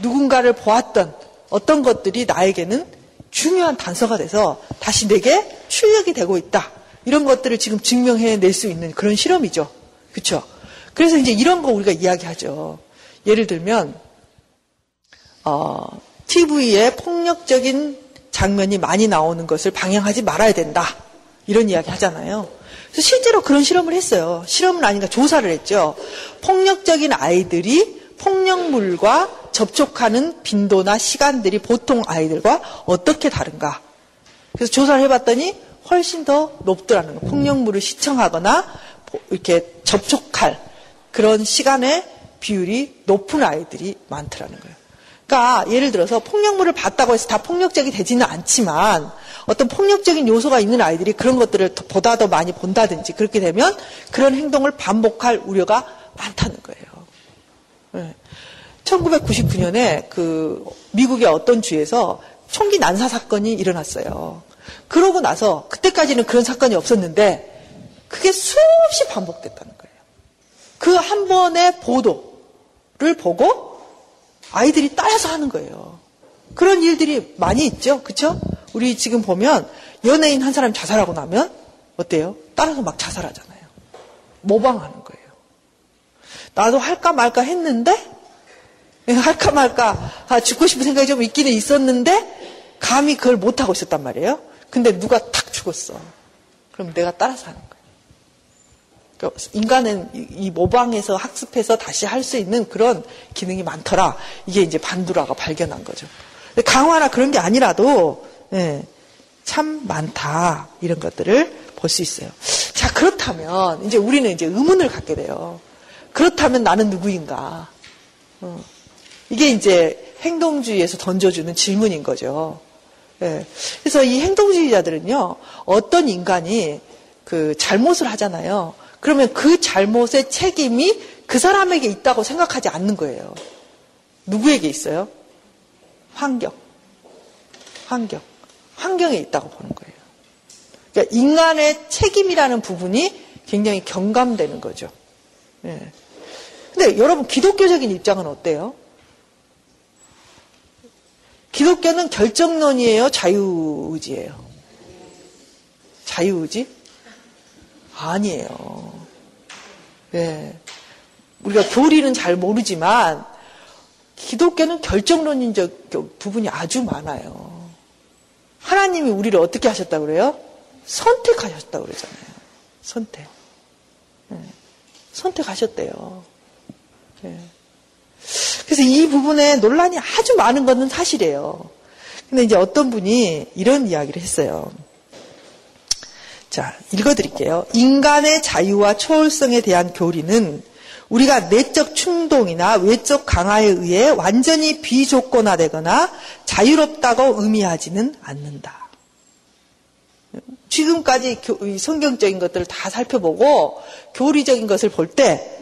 누군가를 보았던 어떤 것들이 나에게는 중요한 단서가 돼서 다시 내게 출력이 되고 있다. 이런 것들을 지금 증명해낼 수 있는 그런 실험이죠. 그렇죠? 그래서 이제 이런 거 우리가 이야기하죠. 예를 들면 어, TV에 폭력적인 장면이 많이 나오는 것을 방영하지 말아야 된다. 이런 이야기 하잖아요. 그래서 실제로 그런 실험을 했어요. 실험은 아닌가 조사를 했죠. 폭력적인 아이들이 폭력물과 접촉하는 빈도나 시간들이 보통 아이들과 어떻게 다른가. 그래서 조사를 해봤더니 훨씬 더 높더라는 거예요. 폭력물을 시청하거나 이렇게 접촉할 그런 시간의 비율이 높은 아이들이 많더라는 거예요. 그러니까 예를 들어서 폭력물을 봤다고 해서 다 폭력적이 되지는 않지만 어떤 폭력적인 요소가 있는 아이들이 그런 것들을 보다 더 많이 본다든지 그렇게 되면 그런 행동을 반복할 우려가 많다는 거예요. 네. 1999년에 그 미국의 어떤 주에서 총기 난사 사건이 일어났어요. 그러고 나서 그때까지는 그런 사건이 없었는데 그게 수없이 반복됐다는 거예요. 그 한 번의 보도를 보고 아이들이 따라서 하는 거예요. 그런 일들이 많이 있죠. 그쵸? 우리 지금 보면 연예인 한 사람이 자살하고 나면 어때요? 따라서 막 자살하잖아요. 모방하는 거예요. 나도 할까 말까 했는데 할까 말까 아, 죽고 싶은 생각이 좀 있기는 있었는데 감히 그걸 못하고 있었단 말이에요. 근데 누가 탁 죽었어. 그럼 내가 따라서 하는 거예요. 그러니까 인간은 이 모방해서 학습해서 다시 할 수 있는 그런 기능이 많더라. 이게 이제 반두라가 발견한 거죠. 강화나 그런 게 아니라도 네, 참 많다 이런 것들을 볼 수 있어요. 자 그렇다면 이제 우리는 이제 의문을 갖게 돼요. 그렇다면 나는 누구인가? 어. 이게 이제 행동주의에서 던져주는 질문인 거죠. 네. 그래서 이 행동주의자들은요, 어떤 인간이 그 잘못을 하잖아요. 그러면 그 잘못의 책임이 그 사람에게 있다고 생각하지 않는 거예요. 누구에게 있어요? 환경. 환경. 환경에 있다고 보는 거예요. 그러니까 인간의 책임이라는 부분이 굉장히 경감되는 거죠. 네. 근데 여러분, 기독교적인 입장은 어때요? 기독교는 결정론이에요? 자유의지예요? 자유의지? 아니에요. 네. 우리가 교리는 잘 모르지만 기독교는 결정론인 부분이 아주 많아요. 하나님이 우리를 어떻게 하셨다고 그래요? 선택하셨다고 그러잖아요. 선택. 예. 선택하셨대요. 예. 그래서 이 부분에 논란이 아주 많은 것은 사실이에요. 근데 이제 어떤 분이 이런 이야기를 했어요. 자, 읽어드릴게요. 인간의 자유와 초월성에 대한 교리는 우리가 내적 충동이나 외적 강화에 의해 완전히 비조건화되거나 자유롭다고 의미하지는 않는다. 지금까지 성경적인 것들을 다 살펴보고 교리적인 것을 볼 때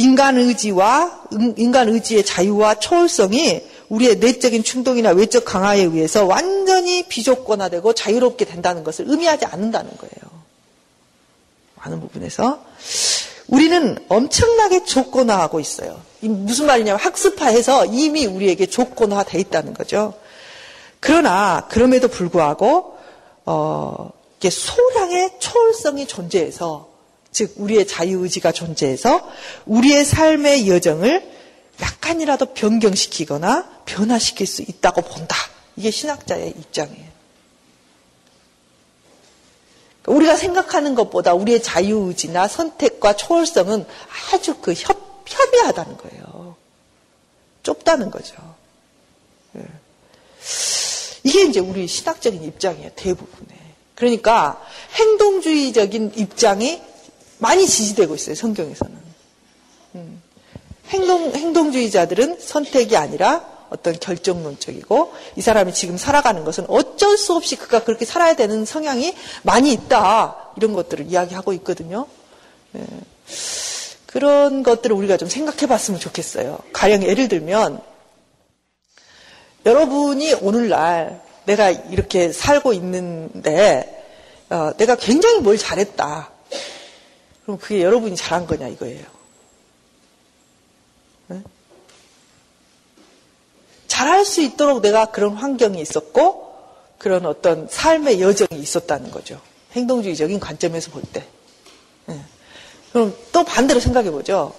인간 의지와 인간 의지의 자유와 초월성이 우리의 내적인 충동이나 외적 강화에 의해서 완전히 비조건화되고 자유롭게 된다는 것을 의미하지 않는다는 거예요. 많은 부분에서 우리는 엄청나게 조건화하고 있어요. 무슨 말이냐면 학습화해서 이미 우리에게 조건화돼 있다는 거죠. 그러나 그럼에도 불구하고 어, 소량의 초월성이 존재해서 즉 우리의 자유의지가 존재해서 우리의 삶의 여정을 약간이라도 변경시키거나 변화시킬 수 있다고 본다. 이게 신학자의 입장이에요. 우리가 생각하는 것보다 우리의 자유의지나 선택과 초월성은 아주 그 협, 협의하다는 거예요. 좁다는 거죠. 예. 이게 이제 우리 신학적인 입장이에요, 대부분에. 그러니까 행동주의적인 입장이 많이 지지되고 있어요, 성경에서는. 음. 행동, 행동주의자들은 선택이 아니라 어떤 결정론적이고 이 사람이 지금 살아가는 것은 어쩔 수 없이 그가 그렇게 살아야 되는 성향이 많이 있다. 이런 것들을 이야기하고 있거든요. 네. 그런 것들을 우리가 좀 생각해 봤으면 좋겠어요. 가령 예를 들면 여러분이 오늘날 내가 이렇게 살고 있는데 어, 내가 굉장히 뭘 잘했다. 그럼 그게 여러분이 잘한 거냐 이거예요. 네? 잘할 수 있도록 내가 그런 환경이 있었고 그런 어떤 삶의 여정이 있었다는 거죠. 행동주의적인 관점에서 볼 때. 네. 그럼 또 반대로 생각해 보죠.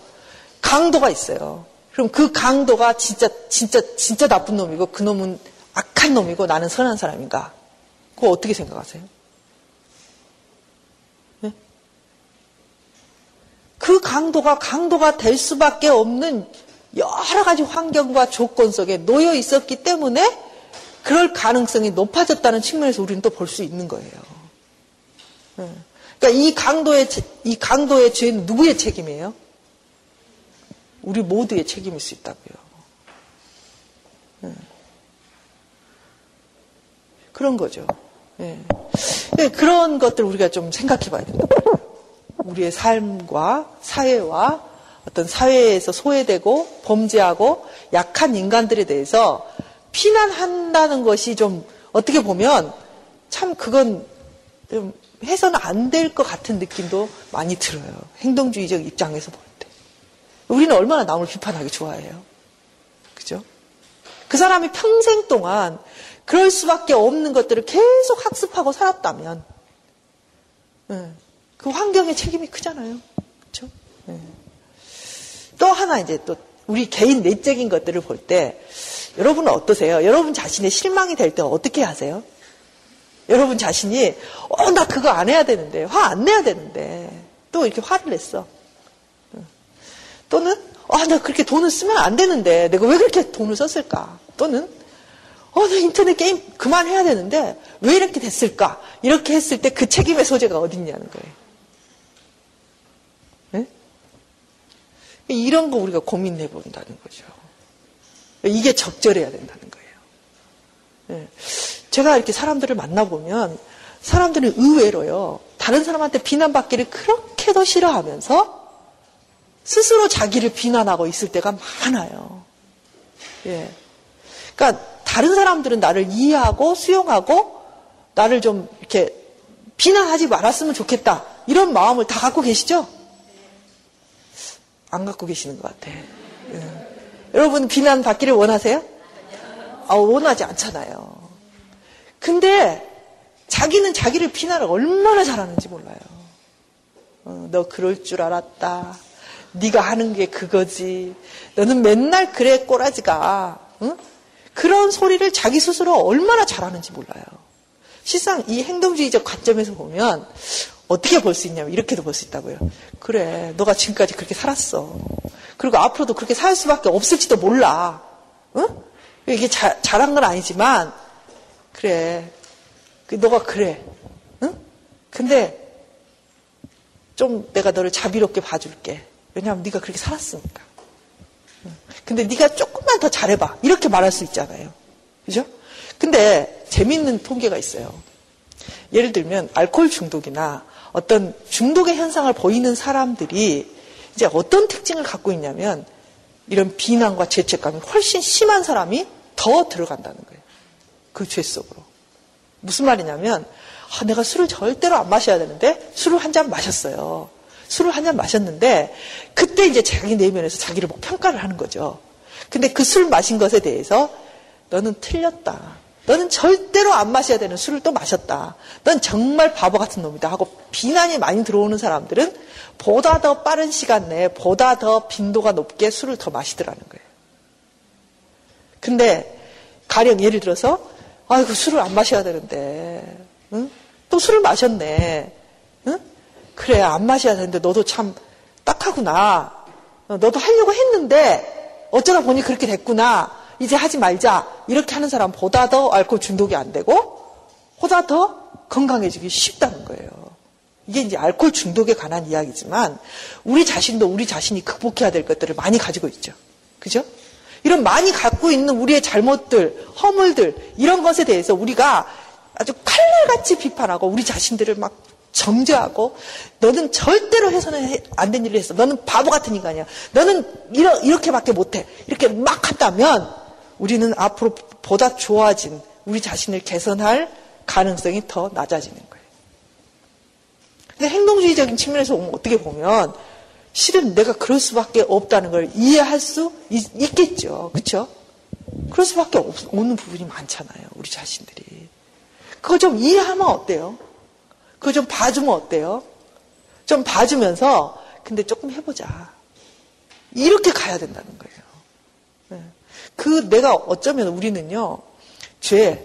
강도가 있어요. 그럼 그 강도가 진짜 진짜 진짜 나쁜 놈이고 그 놈은 악한 놈이고 나는 선한 사람인가? 그거 어떻게 생각하세요? 그 강도가 강도가 될 수밖에 없는 여러 가지 환경과 조건 속에 놓여 있었기 때문에 그럴 가능성이 높아졌다는 측면에서 우리는 또 볼 수 있는 거예요. 예. 그러니까 이 강도의 이 강도의 죄는 누구의 책임이에요? 우리 모두의 책임일 수 있다고요. 예. 그런 거죠. 예. 그런 것들 우리가 좀 생각해 봐야 된다. 우리의 삶과 사회와 어떤 사회에서 소외되고 범죄하고 약한 인간들에 대해서 피난한다는 것이 좀 어떻게 보면 참 그건 좀 해서는 안 될 것 같은 느낌도 많이 들어요. 행동주의적 입장에서 볼 때. 우리는 얼마나 남을 비판하기 좋아해요. 그죠? 그 사람이 평생 동안 그럴 수밖에 없는 것들을 계속 학습하고 살았다면, 네. 그 환경의 책임이 크잖아요. 그렇죠? 네. 또 하나 이제 또 우리 개인 내적인 것들을 볼 때 여러분은 어떠세요? 여러분 자신의 실망이 될 때 어떻게 하세요? 여러분 자신이 어 나 그거 안 해야 되는데 화 안 내야 되는데 또 이렇게 화를 냈어. 또는 아 나 그렇게 돈을 쓰면 안 되는데 내가 왜 그렇게 돈을 썼을까? 또는 어 나 인터넷 게임 그만해야 되는데 왜 이렇게 됐을까? 이렇게 했을 때 그 책임의 소재가 어디 있냐는 거예요. 이런 거 우리가 고민해 본다는 거죠. 이게 적절해야 된다는 거예요. 네. 제가 이렇게 사람들을 만나보면 사람들은 의외로요, 다른 사람한테 비난받기를 그렇게도 싫어하면서 스스로 자기를 비난하고 있을 때가 많아요. 예. 그러니까 다른 사람들은 나를 이해하고 수용하고 나를 좀 이렇게 비난하지 말았으면 좋겠다. 이런 마음을 다 갖고 계시죠? 안 갖고 계시는 것 같아. 예. 여러분 비난 받기를 원하세요? 아, 원하지 않잖아요. 근데 자기는 자기를 비난을 얼마나 잘하는지 몰라요. 어, 너 그럴 줄 알았다. 네가 하는 게 그거지. 너는 맨날 그래 꼬라지가. 응? 그런 소리를 자기 스스로 얼마나 잘하는지 몰라요. 실상 이 행동주의적 관점에서 보면 어떻게 볼 수 있냐면 이렇게도 볼 수 있다고요. 그래, 너가 지금까지 그렇게 살았어. 그리고 앞으로도 그렇게 살 수밖에 없을지도 몰라. 응? 이게 자, 잘한 건 아니지만 그래, 그 너가 그래. 응? 근데 좀 내가 너를 자비롭게 봐줄게. 왜냐하면 네가 그렇게 살았으니까. 근데 네가 조금만 더 잘해봐. 이렇게 말할 수 있잖아요. 그죠? 근데 재밌는 통계가 있어요. 예를 들면 알코올 중독이나 어떤 중독의 현상을 보이는 사람들이 이제 어떤 특징을 갖고 있냐면 이런 비난과 죄책감이 훨씬 심한 사람이 더 들어간다는 거예요. 그 죄 속으로. 무슨 말이냐면 아, 내가 술을 절대로 안 마셔야 되는데 술을 한 잔 마셨어요. 술을 한 잔 마셨는데 그때 이제 자기 내면에서 자기를 뭐 평가를 하는 거죠. 근데 그 술 마신 것에 대해서 너는 틀렸다. 너는 절대로 안 마셔야 되는 술을 또 마셨다. 넌 정말 바보 같은 놈이다. 하고 비난이 많이 들어오는 사람들은 보다 더 빠른 시간 내에 보다 더 빈도가 높게 술을 더 마시더라는 거예요. 근데 가령 예를 들어서 아이고 술을 안 마셔야 되는데 응? 또 술을 마셨네. 응? 그래 안 마셔야 되는데 너도 참 딱하구나. 어, 너도 하려고 했는데 어쩌다 보니 그렇게 됐구나. 이제 하지 말자. 이렇게 하는 사람보다 더 알코올 중독이 안 되고 보다 더 건강해지기 쉽다는 거예요. 이게 이제 알코올 중독에 관한 이야기지만 우리 자신도 우리 자신이 극복해야 될 것들을 많이 가지고 있죠. 그죠? 이런 많이 갖고 있는 우리의 잘못들, 허물들 이런 것에 대해서 우리가 아주 칼날같이 비판하고 우리 자신들을 막 정죄하고 너는 절대로 해서는 안 된 일을 했어. 너는 바보 같은 인간이야. 너는 이러, 이렇게밖에 못해. 이렇게 막 한다면 우리는 앞으로 보다 좋아진 우리 자신을 개선할 가능성이 더 낮아지는 거예요. 근데 행동주의적인 측면에서 어떻게 보면 실은 내가 그럴 수밖에 없다는 걸 이해할 수 있, 겠죠 그렇죠? 그럴 수밖에 없, 없는 부분이 많잖아요. 우리 자신들이. 그거 좀 이해하면 어때요? 그거 좀 봐주면 어때요? 좀 봐주면서 근데 조금 해보자. 이렇게 가야 된다는 거예요. 네. 그 내가 어쩌면 우리는요, 죄,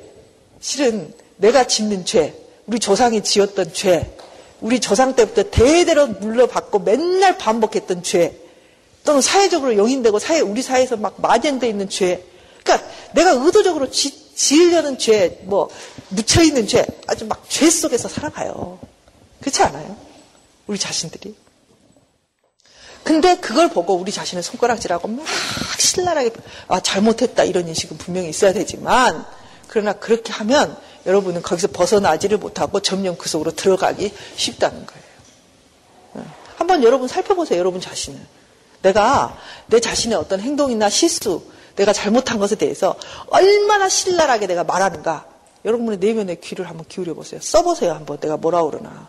실은 내가 짓는 죄, 우리 조상이 지었던 죄, 우리 조상 때부터 대대로 물러받고 맨날 반복했던 죄, 또는 사회적으로 용인되고 사회, 우리 사회에서 막 마련되어 있는 죄. 그러니까 내가 의도적으로 지, 지으려는 죄, 뭐, 묻혀있는 죄, 아주 막 죄 속에서 살아가요. 그렇지 않아요? 우리 자신들이. 근데 그걸 보고 우리 자신을 손가락질하고 막 신랄하게 아, 잘못했다 이런 인식은 분명히 있어야 되지만 그러나 그렇게 하면 여러분은 거기서 벗어나지를 못하고 점점 그 속으로 들어가기 쉽다는 거예요. 네. 한번 여러분 살펴보세요. 여러분 자신을. 내가 내 자신의 어떤 행동이나 실수, 내가 잘못한 것에 대해서 얼마나 신랄하게 내가 말하는가. 여러분의 내면의 귀를 한번 기울여 보세요. 써보세요. 한번 내가 뭐라 그러나.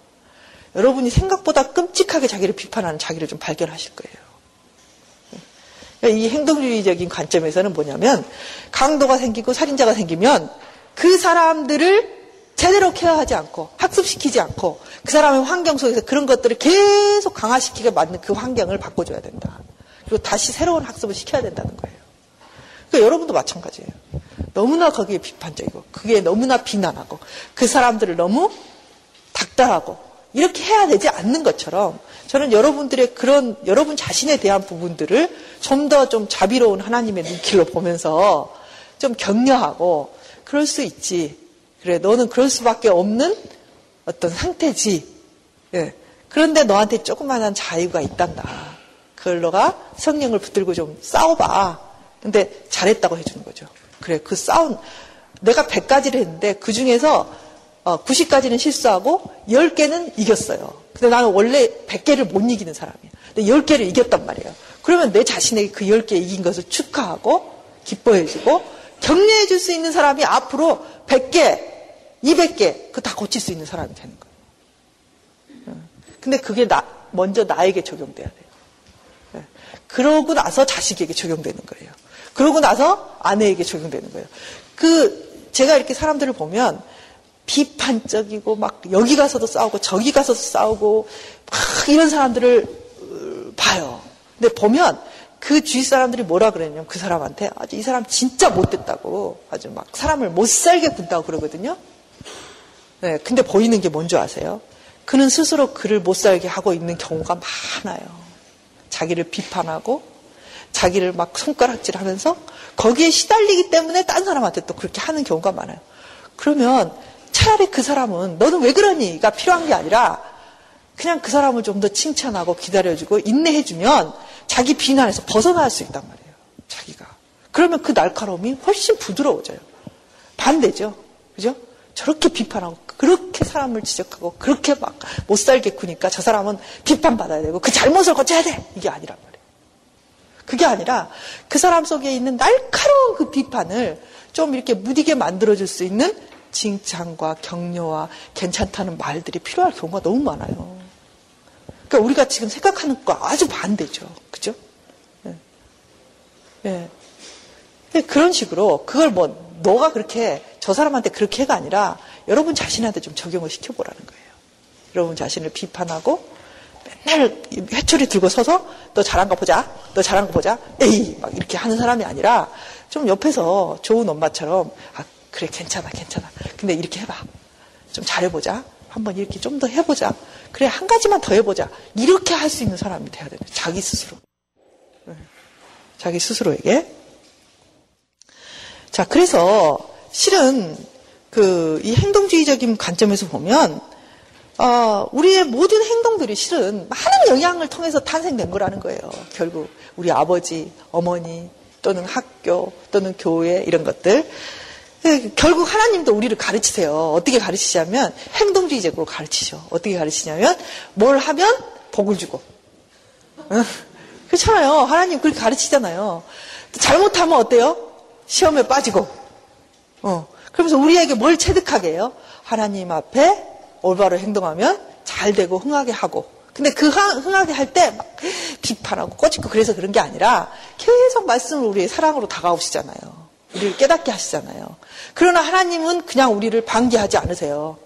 여러분이 생각보다 끔찍하게 자기를 비판하는 자기를 좀 발견하실 거예요. 그러니까 이 행동주의적인 관점에서는 뭐냐면 강도가 생기고 살인자가 생기면 그 사람들을 제대로 케어하지 않고 학습시키지 않고 그 사람의 환경 속에서 그런 것들을 계속 강화시키게 만든 그 환경을 바꿔줘야 된다. 그리고 다시 새로운 학습을 시켜야 된다는 거예요. 그러니까 여러분도 마찬가지예요. 너무나 거기에 비판적이고 그게 너무나 비난하고 그 사람들을 너무 닥달하고 이렇게 해야 되지 않는 것처럼 저는 여러분들의 그런 여러분 자신에 대한 부분들을 좀 더좀 좀 자비로운 하나님의 눈길로 보면서 좀 격려하고 그럴 수 있지. 그래 너는 그럴 수밖에 없는 어떤 상태지. 예. 그런데 너한테 조그마한 자유가 있단다. 그걸 너가 성령을 붙들고 좀 싸워봐. 근데 잘했다고 해주는 거죠. 그래 그 싸운 내가 100가지를 했는데 그 중에서 90가지는 어, 실수하고 10개는 이겼어요. 근데 나는 원래 100개를 못 이기는 사람이에요. 근데 10개를 이겼단 말이에요. 그러면 내 자신에게 그 10개 이긴 것을 축하하고 기뻐해주고 격려해 줄 수 있는 사람이 앞으로 100개, 200개 그 다 고칠 수 있는 사람이 되는 거예요. 근데 그게 나, 먼저 나에게 적용돼야 돼요. 그러고 나서 자식에게 적용되는 거예요. 그러고 나서 아내에게 적용되는 거예요. 그 제가 이렇게 사람들을 보면 비판적이고 막 여기 가서도 싸우고 저기 가서도 싸우고 막 이런 사람들을 어, 봐요. 근데 보면 그 주위 사람들이 뭐라 그랬냐면 그 사람한테 아주 이 사람 진짜 못됐다고 아주 막 사람을 못 살게 군다고 그러거든요. 네, 근데 보이는 게 뭔지 아세요? 그는 스스로 그를 못 살게 하고 있는 경우가 많아요. 자기를 비판하고 자기를 막 손가락질 하면서 거기에 시달리기 때문에 딴 사람한테 또 그렇게 하는 경우가 많아요. 그러면 차라리 그 사람은 너는 왜 그러니?가 필요한 게 아니라 그냥 그 사람을 좀 더 칭찬하고 기다려주고 인내해주면 자기 비난에서 벗어날 수 있단 말이에요. 자기가. 그러면 그 날카로움이 훨씬 부드러워져요. 반대죠. 그죠? 저렇게 비판하고 그렇게 사람을 지적하고 그렇게 막 못 살게 구니까 저 사람은 비판받아야 되고 그 잘못을 고쳐야 돼. 이게 아니란 말이에요. 그게 아니라 그 사람 속에 있는 날카로운 그 비판을 좀 이렇게 무디게 만들어줄 수 있는 칭찬과 격려와 괜찮다는 말들이 필요할 경우가 너무 많아요. 그러니까 우리가 지금 생각하는 거 아주 반대죠. 그죠? 예. 예. 그런 식으로 그걸 뭐 너가 그렇게 저 사람한테 그렇게 해가 아니라 여러분 자신한테 좀 적용을 시켜보라는 거예요. 여러분 자신을 비판하고 맨날 회초리 들고 서서 너 잘한 거 보자. 너 잘한 거 보자. 에이 막 이렇게 하는 사람이 아니라 좀 옆에서 좋은 엄마처럼 아 그래 괜찮아 괜찮아. 근데 이렇게 해봐. 좀 잘해보자. 한번 이렇게 좀 더 해보자. 그래 한 가지만 더 해보자. 이렇게 할 수 있는 사람이 돼야 되는 자기 스스로. 네. 자기 스스로에게. 자 그래서 실은 그 이 행동주의적인 관점에서 보면 어, 우리의 모든 행동들이 실은 많은 영향을 통해서 탄생된 거라는 거예요. 결국 우리 아버지, 어머니 또는 학교 또는 교회 이런 것들 예, 결국 하나님도 우리를 가르치세요. 어떻게 가르치냐면 행동주의적으로 가르치죠. 어떻게 가르치냐면 뭘 하면 복을 주고. 그렇잖아요. 하나님 그렇게 가르치잖아요. 잘못하면 어때요? 시험에 빠지고. 어. 그러면서 우리에게 뭘 체득하게 해요? 하나님 앞에 올바로 행동하면 잘 되고 흥하게 하고. 근데 그 흥하게 할 때 막 비판하고 꼬집고 그래서 그런 게 아니라 계속 말씀을 우리의 사랑으로 다가오시잖아요. 우리를 깨닫게 하시잖아요. 그러나 하나님은 그냥 우리를 방기하지 않으세요.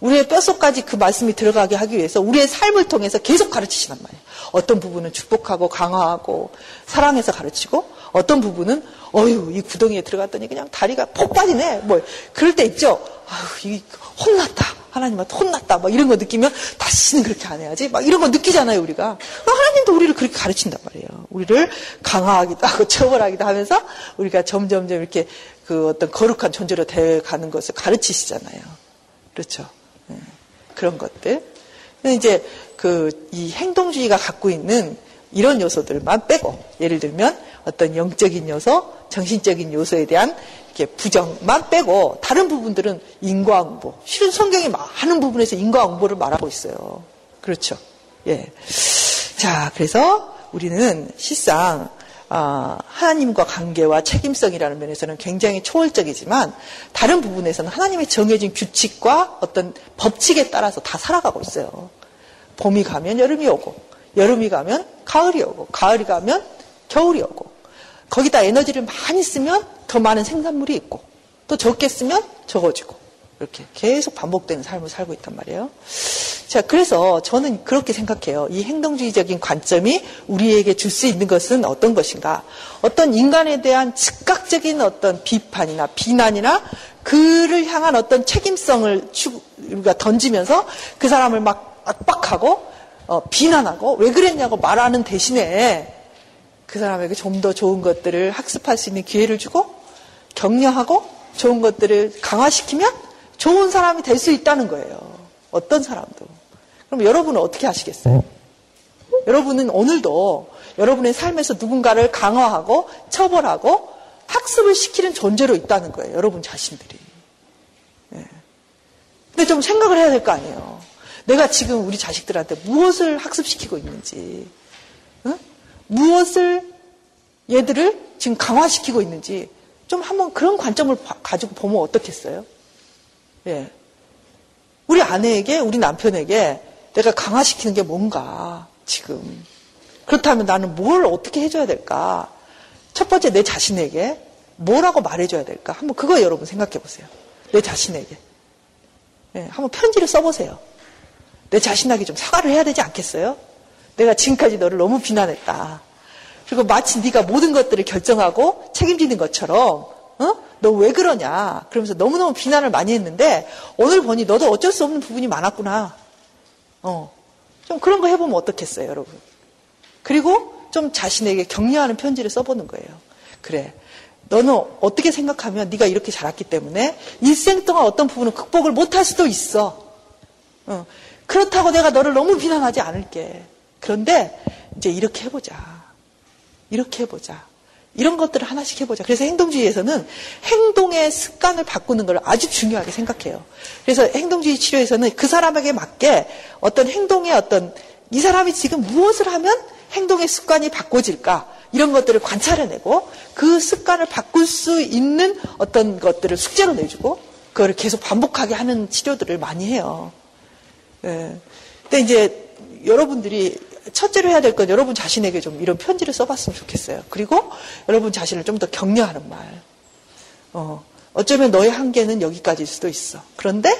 우리의 뼛속까지 그 말씀이 들어가게 하기 위해서 우리의 삶을 통해서 계속 가르치시단 말이에요. 어떤 부분은 축복하고 강화하고 사랑해서 가르치고 어떤 부분은 어휴 이 구덩이에 들어갔더니 그냥 다리가 폭 빠지네. 뭐 그럴 때 있죠. 아휴 이 혼났다. 하나님한테 혼났다. 막 이런 거 느끼면 다시는 그렇게 안 해야지. 막 이런 거 느끼잖아요, 우리가. 하나님도 우리를 그렇게 가르친단 말이에요. 우리를 강화하기도 하고 처벌하기도 하면서 우리가 점점점 이렇게 그 어떤 거룩한 존재로 되어가는 것을 가르치시잖아요. 그렇죠. 네. 그런 것들. 근데 이제 그 이 행동주의가 갖고 있는 이런 요소들만 빼고 예를 들면 어떤 영적인 요소, 정신적인 요소에 대한 이렇게 부정만 빼고 다른 부분들은 인과응보. 실은 성경이 많은 부분에서 인과응보를 말하고 있어요. 그렇죠. 예. 자, 그래서 우리는 실상 어, 하나님과 관계와 책임성이라는 면에서는 굉장히 초월적이지만 다른 부분에서는 하나님의 정해진 규칙과 어떤 법칙에 따라서 다 살아가고 있어요. 봄이 가면 여름이 오고 여름이 가면 가을이 오고 가을이 가면 겨울이 오고 거기다 에너지를 많이 쓰면 더 많은 생산물이 있고 또 적게 쓰면 적어지고 이렇게 계속 반복되는 삶을 살고 있단 말이에요. 자, 그래서 저는 그렇게 생각해요. 이 행동주의적인 관점이 우리에게 줄 수 있는 것은 어떤 것인가? 어떤 인간에 대한 즉각적인 어떤 비판이나 비난이나 그를 향한 어떤 책임성을 우리가 던지면서 그 사람을 막 압박하고 어, 비난하고 왜 그랬냐고 말하는 대신에 그 사람에게 좀 더 좋은 것들을 학습할 수 있는 기회를 주고 격려하고 좋은 것들을 강화시키면 좋은 사람이 될 수 있다는 거예요. 어떤 사람도. 그럼 여러분은 어떻게 하시겠어요? 여러분은 오늘도 여러분의 삶에서 누군가를 강화하고 처벌하고 학습을 시키는 존재로 있다는 거예요. 여러분 자신들이. 네. 근데 좀 생각을 해야 될 거 아니에요. 내가 지금 우리 자식들한테 무엇을 학습시키고 있는지. 무엇을 얘들을 지금 강화시키고 있는지 좀 한번 그런 관점을 가지고 보면 어떻겠어요? 예. 우리 아내에게, 우리 남편에게 내가 강화시키는 게 뭔가, 지금. 그렇다면 나는 뭘 어떻게 해줘야 될까? 첫 번째 내 자신에게 뭐라고 말해줘야 될까? 한번 그거 여러분 생각해 보세요. 내 자신에게. 예, 한번 편지를 써보세요. 내 자신에게 좀 사과를 해야 되지 않겠어요? 내가 지금까지 너를 너무 비난했다. 그리고 마치 네가 모든 것들을 결정하고 책임지는 것처럼 어? 너 왜 그러냐? 그러면서 너무너무 비난을 많이 했는데 오늘 보니 너도 어쩔 수 없는 부분이 많았구나. 어. 좀 그런 거 해보면 어떻겠어요, 여러분? 그리고 좀 자신에게 격려하는 편지를 써보는 거예요. 그래. 너는 어떻게 생각하면 네가 이렇게 자랐기 때문에 일생 동안 어떤 부분은 극복을 못할 수도 있어. 어. 그렇다고 내가 너를 너무 비난하지 않을게. 그런데 이제 이렇게 해보자. 이렇게 해보자. 이런 것들을 하나씩 해보자. 그래서 행동주의에서는 행동의 습관을 바꾸는 걸 아주 중요하게 생각해요. 그래서 행동주의 치료에서는 그 사람에게 맞게 어떤 행동의 어떤 이 사람이 지금 무엇을 하면 행동의 습관이 바꿔질까 이런 것들을 관찰해내고 그 습관을 바꿀 수 있는 어떤 것들을 숙제로 내주고 그거를 계속 반복하게 하는 치료들을 많이 해요. 예. 근데 이제 여러분들이 첫째로 해야 될 건 여러분 자신에게 좀 이런 편지를 써봤으면 좋겠어요. 그리고 여러분 자신을 좀 더 격려하는 말. 어, 어쩌면 너의 한계는 여기까지일 수도 있어. 그런데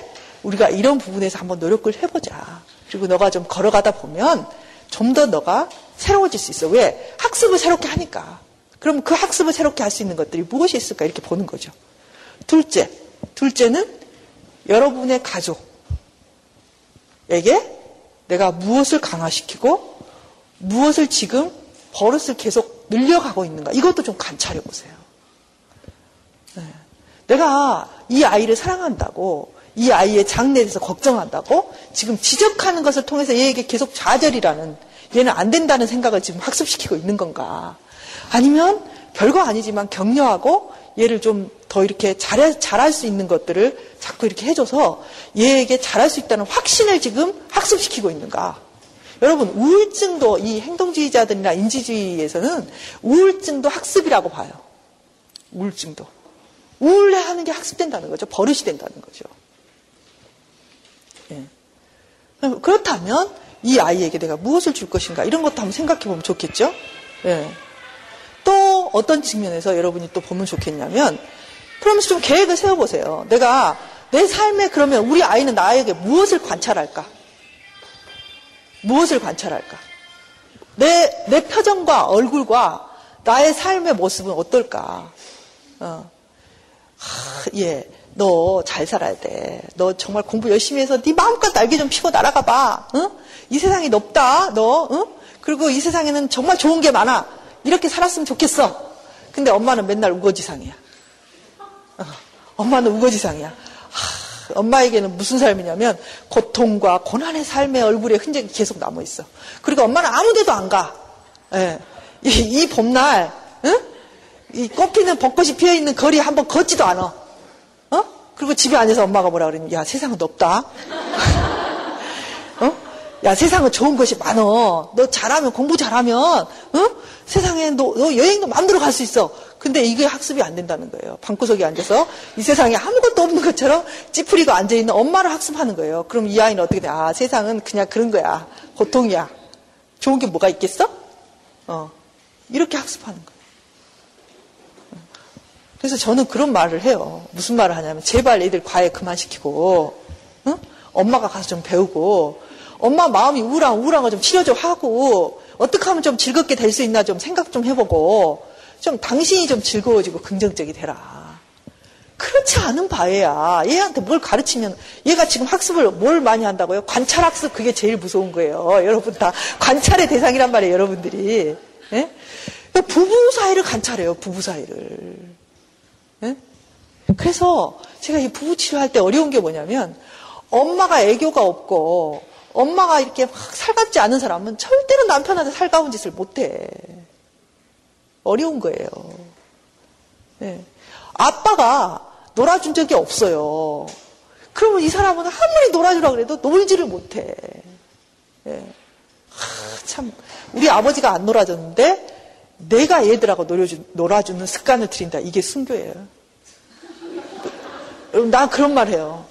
우리가 이런 부분에서 한번 노력을 해보자. 그리고 너가 좀 걸어가다 보면 좀 더 너가 새로워질 수 있어. 왜? 학습을 새롭게 하니까. 그럼 그 학습을 새롭게 할 수 있는 것들이 무엇이 있을까? 이렇게 보는 거죠. 둘째. 둘째는 여러분의 가족에게 내가 무엇을 강화시키고 무엇을 지금 버릇을 계속 늘려가고 있는가. 이것도 좀 관찰해 보세요. 네. 내가 이 아이를 사랑한다고 이 아이의 장래에 대해서 걱정한다고 지금 지적하는 것을 통해서 얘에게 계속 좌절이라는 얘는 안 된다는 생각을 지금 학습시키고 있는 건가. 아니면 별거 아니지만 격려하고 얘를 좀 더 이렇게 잘, 잘할 수 있는 것들을 자꾸 이렇게 해줘서 얘에게 잘할 수 있다는 확신을 지금 학습시키고 있는가. 여러분, 우울증도 이 행동주의자들이나 인지주의에서는 우울증도 학습이라고 봐요. 우울증도. 우울해하는 게 학습된다는 거죠. 버릇이 된다는 거죠. 예. 그렇다면 이 아이에게 내가 무엇을 줄 것인가 이런 것도 한번 생각해 보면 좋겠죠. 예. 또 어떤 측면에서 여러분이 또 보면 좋겠냐면 그러면서 좀 계획을 세워보세요. 내가 내 삶에 그러면 우리 아이는 나에게 무엇을 관찰할까? 무엇을 관찰할까? 내, 내 표정과 얼굴과 나의 삶의 모습은 어떨까? 어. 하, 예. 너 잘 살아야 돼. 너 정말 공부 열심히 해서 네 마음껏 날개 좀 피고 날아가 봐. 어? 이 세상이 높다. 너. 어? 그리고 이 세상에는 정말 좋은 게 많아. 이렇게 살았으면 좋겠어. 근데 엄마는 맨날 우거지상이야. 어, 엄마는 우거지상이야. 하, 엄마에게는 무슨 삶이냐면 고통과 고난의 삶의 얼굴에 흔적이 계속 남아 있어. 그리고 엄마는 아무데도 안 가. 예. 이, 이, 봄날, 응? 이 꽃피는 벚꽃이 피어 있는 거리 한번 걷지도 않아. 어? 그리고 집에 앉아서 엄마가 뭐라 그러냐면, 야, 세상은 높다. 어? 야, 세상은 좋은 것이 많어. 너 잘하면, 공부 잘하면, 어? 세상에 너, 너 여행도 마음대로 갈 수 있어. 근데 이게 학습이 안 된다는 거예요. 방구석에 앉아서 이 세상에 아무것도 없는 것처럼 찌푸리고 앉아있는 엄마를 학습하는 거예요. 그럼 이 아이는 어떻게 돼? 아, 세상은 그냥 그런 거야. 고통이야. 좋은 게 뭐가 있겠어? 어. 이렇게 학습하는 거예요. 그래서 저는 그런 말을 해요. 무슨 말을 하냐면, 제발 애들 과외 그만 시키고, 응? 엄마가 가서 좀 배우고, 엄마 마음이 우울한, 우울한 거 좀 치료 좀 하고, 어떻게 하면 좀 즐겁게 될 수 있나 좀 생각 좀 해보고, 좀 당신이 좀 즐거워지고 긍정적이 되라. 그렇지 않은 바에야 얘한테 뭘 가르치면 얘가 지금 학습을 뭘 많이 한다고요? 관찰 학습 그게 제일 무서운 거예요. 여러분 다 관찰의 대상이란 말이에요, 여러분들이. 예? 부부 사이를 관찰해요, 부부 사이를. 예? 그래서 제가 이 부부 치료할 때 어려운 게 뭐냐면 엄마가 애교가 없고 엄마가 이렇게 막 살갑지 않은 사람은 절대로 남편한테 살가운 짓을 못해. 어려운 거예요. 예. 아빠가 놀아준 적이 없어요. 그러면 이 사람은 아무리 놀아주라 그래도 놀지를 못해. 예. 하, 참 우리 아버지가 안 놀아줬는데 내가 얘들하고 놀아주, 놀아주는 습관을 들인다. 이게 순교예요. 나 그런 말 해요.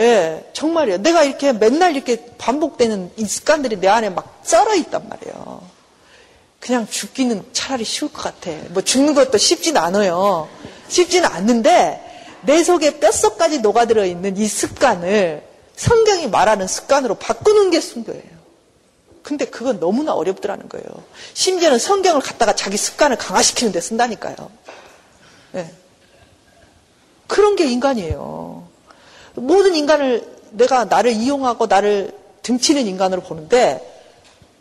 예, 정말이에요. 내가 이렇게 맨날 이렇게 반복되는 이 습관들이 내 안에 막 썰어 있단 말이에요. 그냥 죽기는 차라리 쉬울 것 같아. 뭐 죽는 것도 쉽진 않아요. 쉽지는 않는데 내 속에 뼛속까지 녹아들어 있는 이 습관을 성경이 말하는 습관으로 바꾸는 게 순교예요. 근데 그건 너무나 어렵더라는 거예요. 심지어는 성경을 갖다가 자기 습관을 강화시키는 데 쓴다니까요. 네. 그런 게 인간이에요. 모든 인간을 내가 나를 이용하고 나를 등치는 인간으로 보는데 예,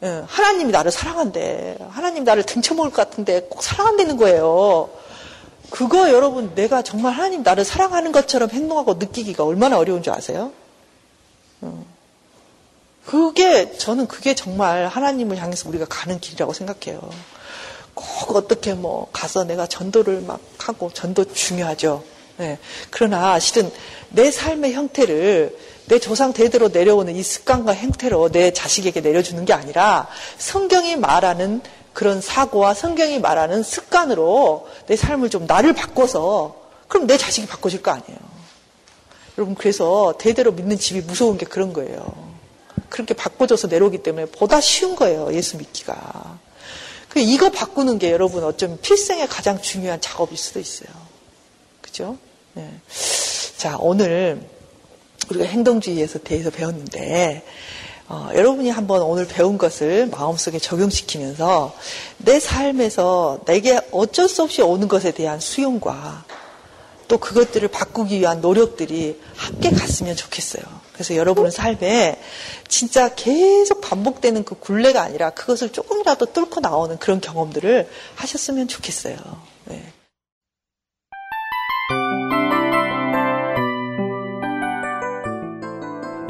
하나님이 나를 사랑한대. 하나님 나를 등쳐먹을 것 같은데 꼭 사랑한다는 거예요. 그거 여러분 내가 정말 하나님 나를 사랑하는 것처럼 행동하고 느끼기가 얼마나 어려운 줄 아세요? 어. 그게 저는 그게 정말 하나님을 향해서 우리가 가는 길이라고 생각해요. 꼭 어떻게 뭐 가서 내가 전도를 막 하고 전도 중요하죠. 네. 그러나 실은 내 삶의 형태를 내 조상 대대로 내려오는 이 습관과 형태로 내 자식에게 내려주는 게 아니라 성경이 말하는 그런 사고와 성경이 말하는 습관으로 내 삶을 좀 나를 바꿔서 그럼 내 자식이 바꿔질 거 아니에요. 여러분 그래서 대대로 믿는 집이 무서운 게 그런 거예요. 그렇게 바꿔줘서 내려오기 때문에 보다 쉬운 거예요. 예수 믿기가. 그 이거 바꾸는 게 여러분 어쩌면 필생의 가장 중요한 작업일 수도 있어요. 그죠? 네. 자, 오늘 우리가 행동주의에서 대해서 배웠는데, 어, 여러분이 한번 오늘 배운 것을 마음속에 적용시키면서 내 삶에서 내게 어쩔 수 없이 오는 것에 대한 수용과 또 그것들을 바꾸기 위한 노력들이 함께 갔으면 좋겠어요. 그래서 여러분의 삶에 진짜 계속 반복되는 그 굴레가 아니라 그것을 조금이라도 뚫고 나오는 그런 경험들을 하셨으면 좋겠어요. 네.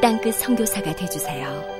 땅끝 성교사가 되주세요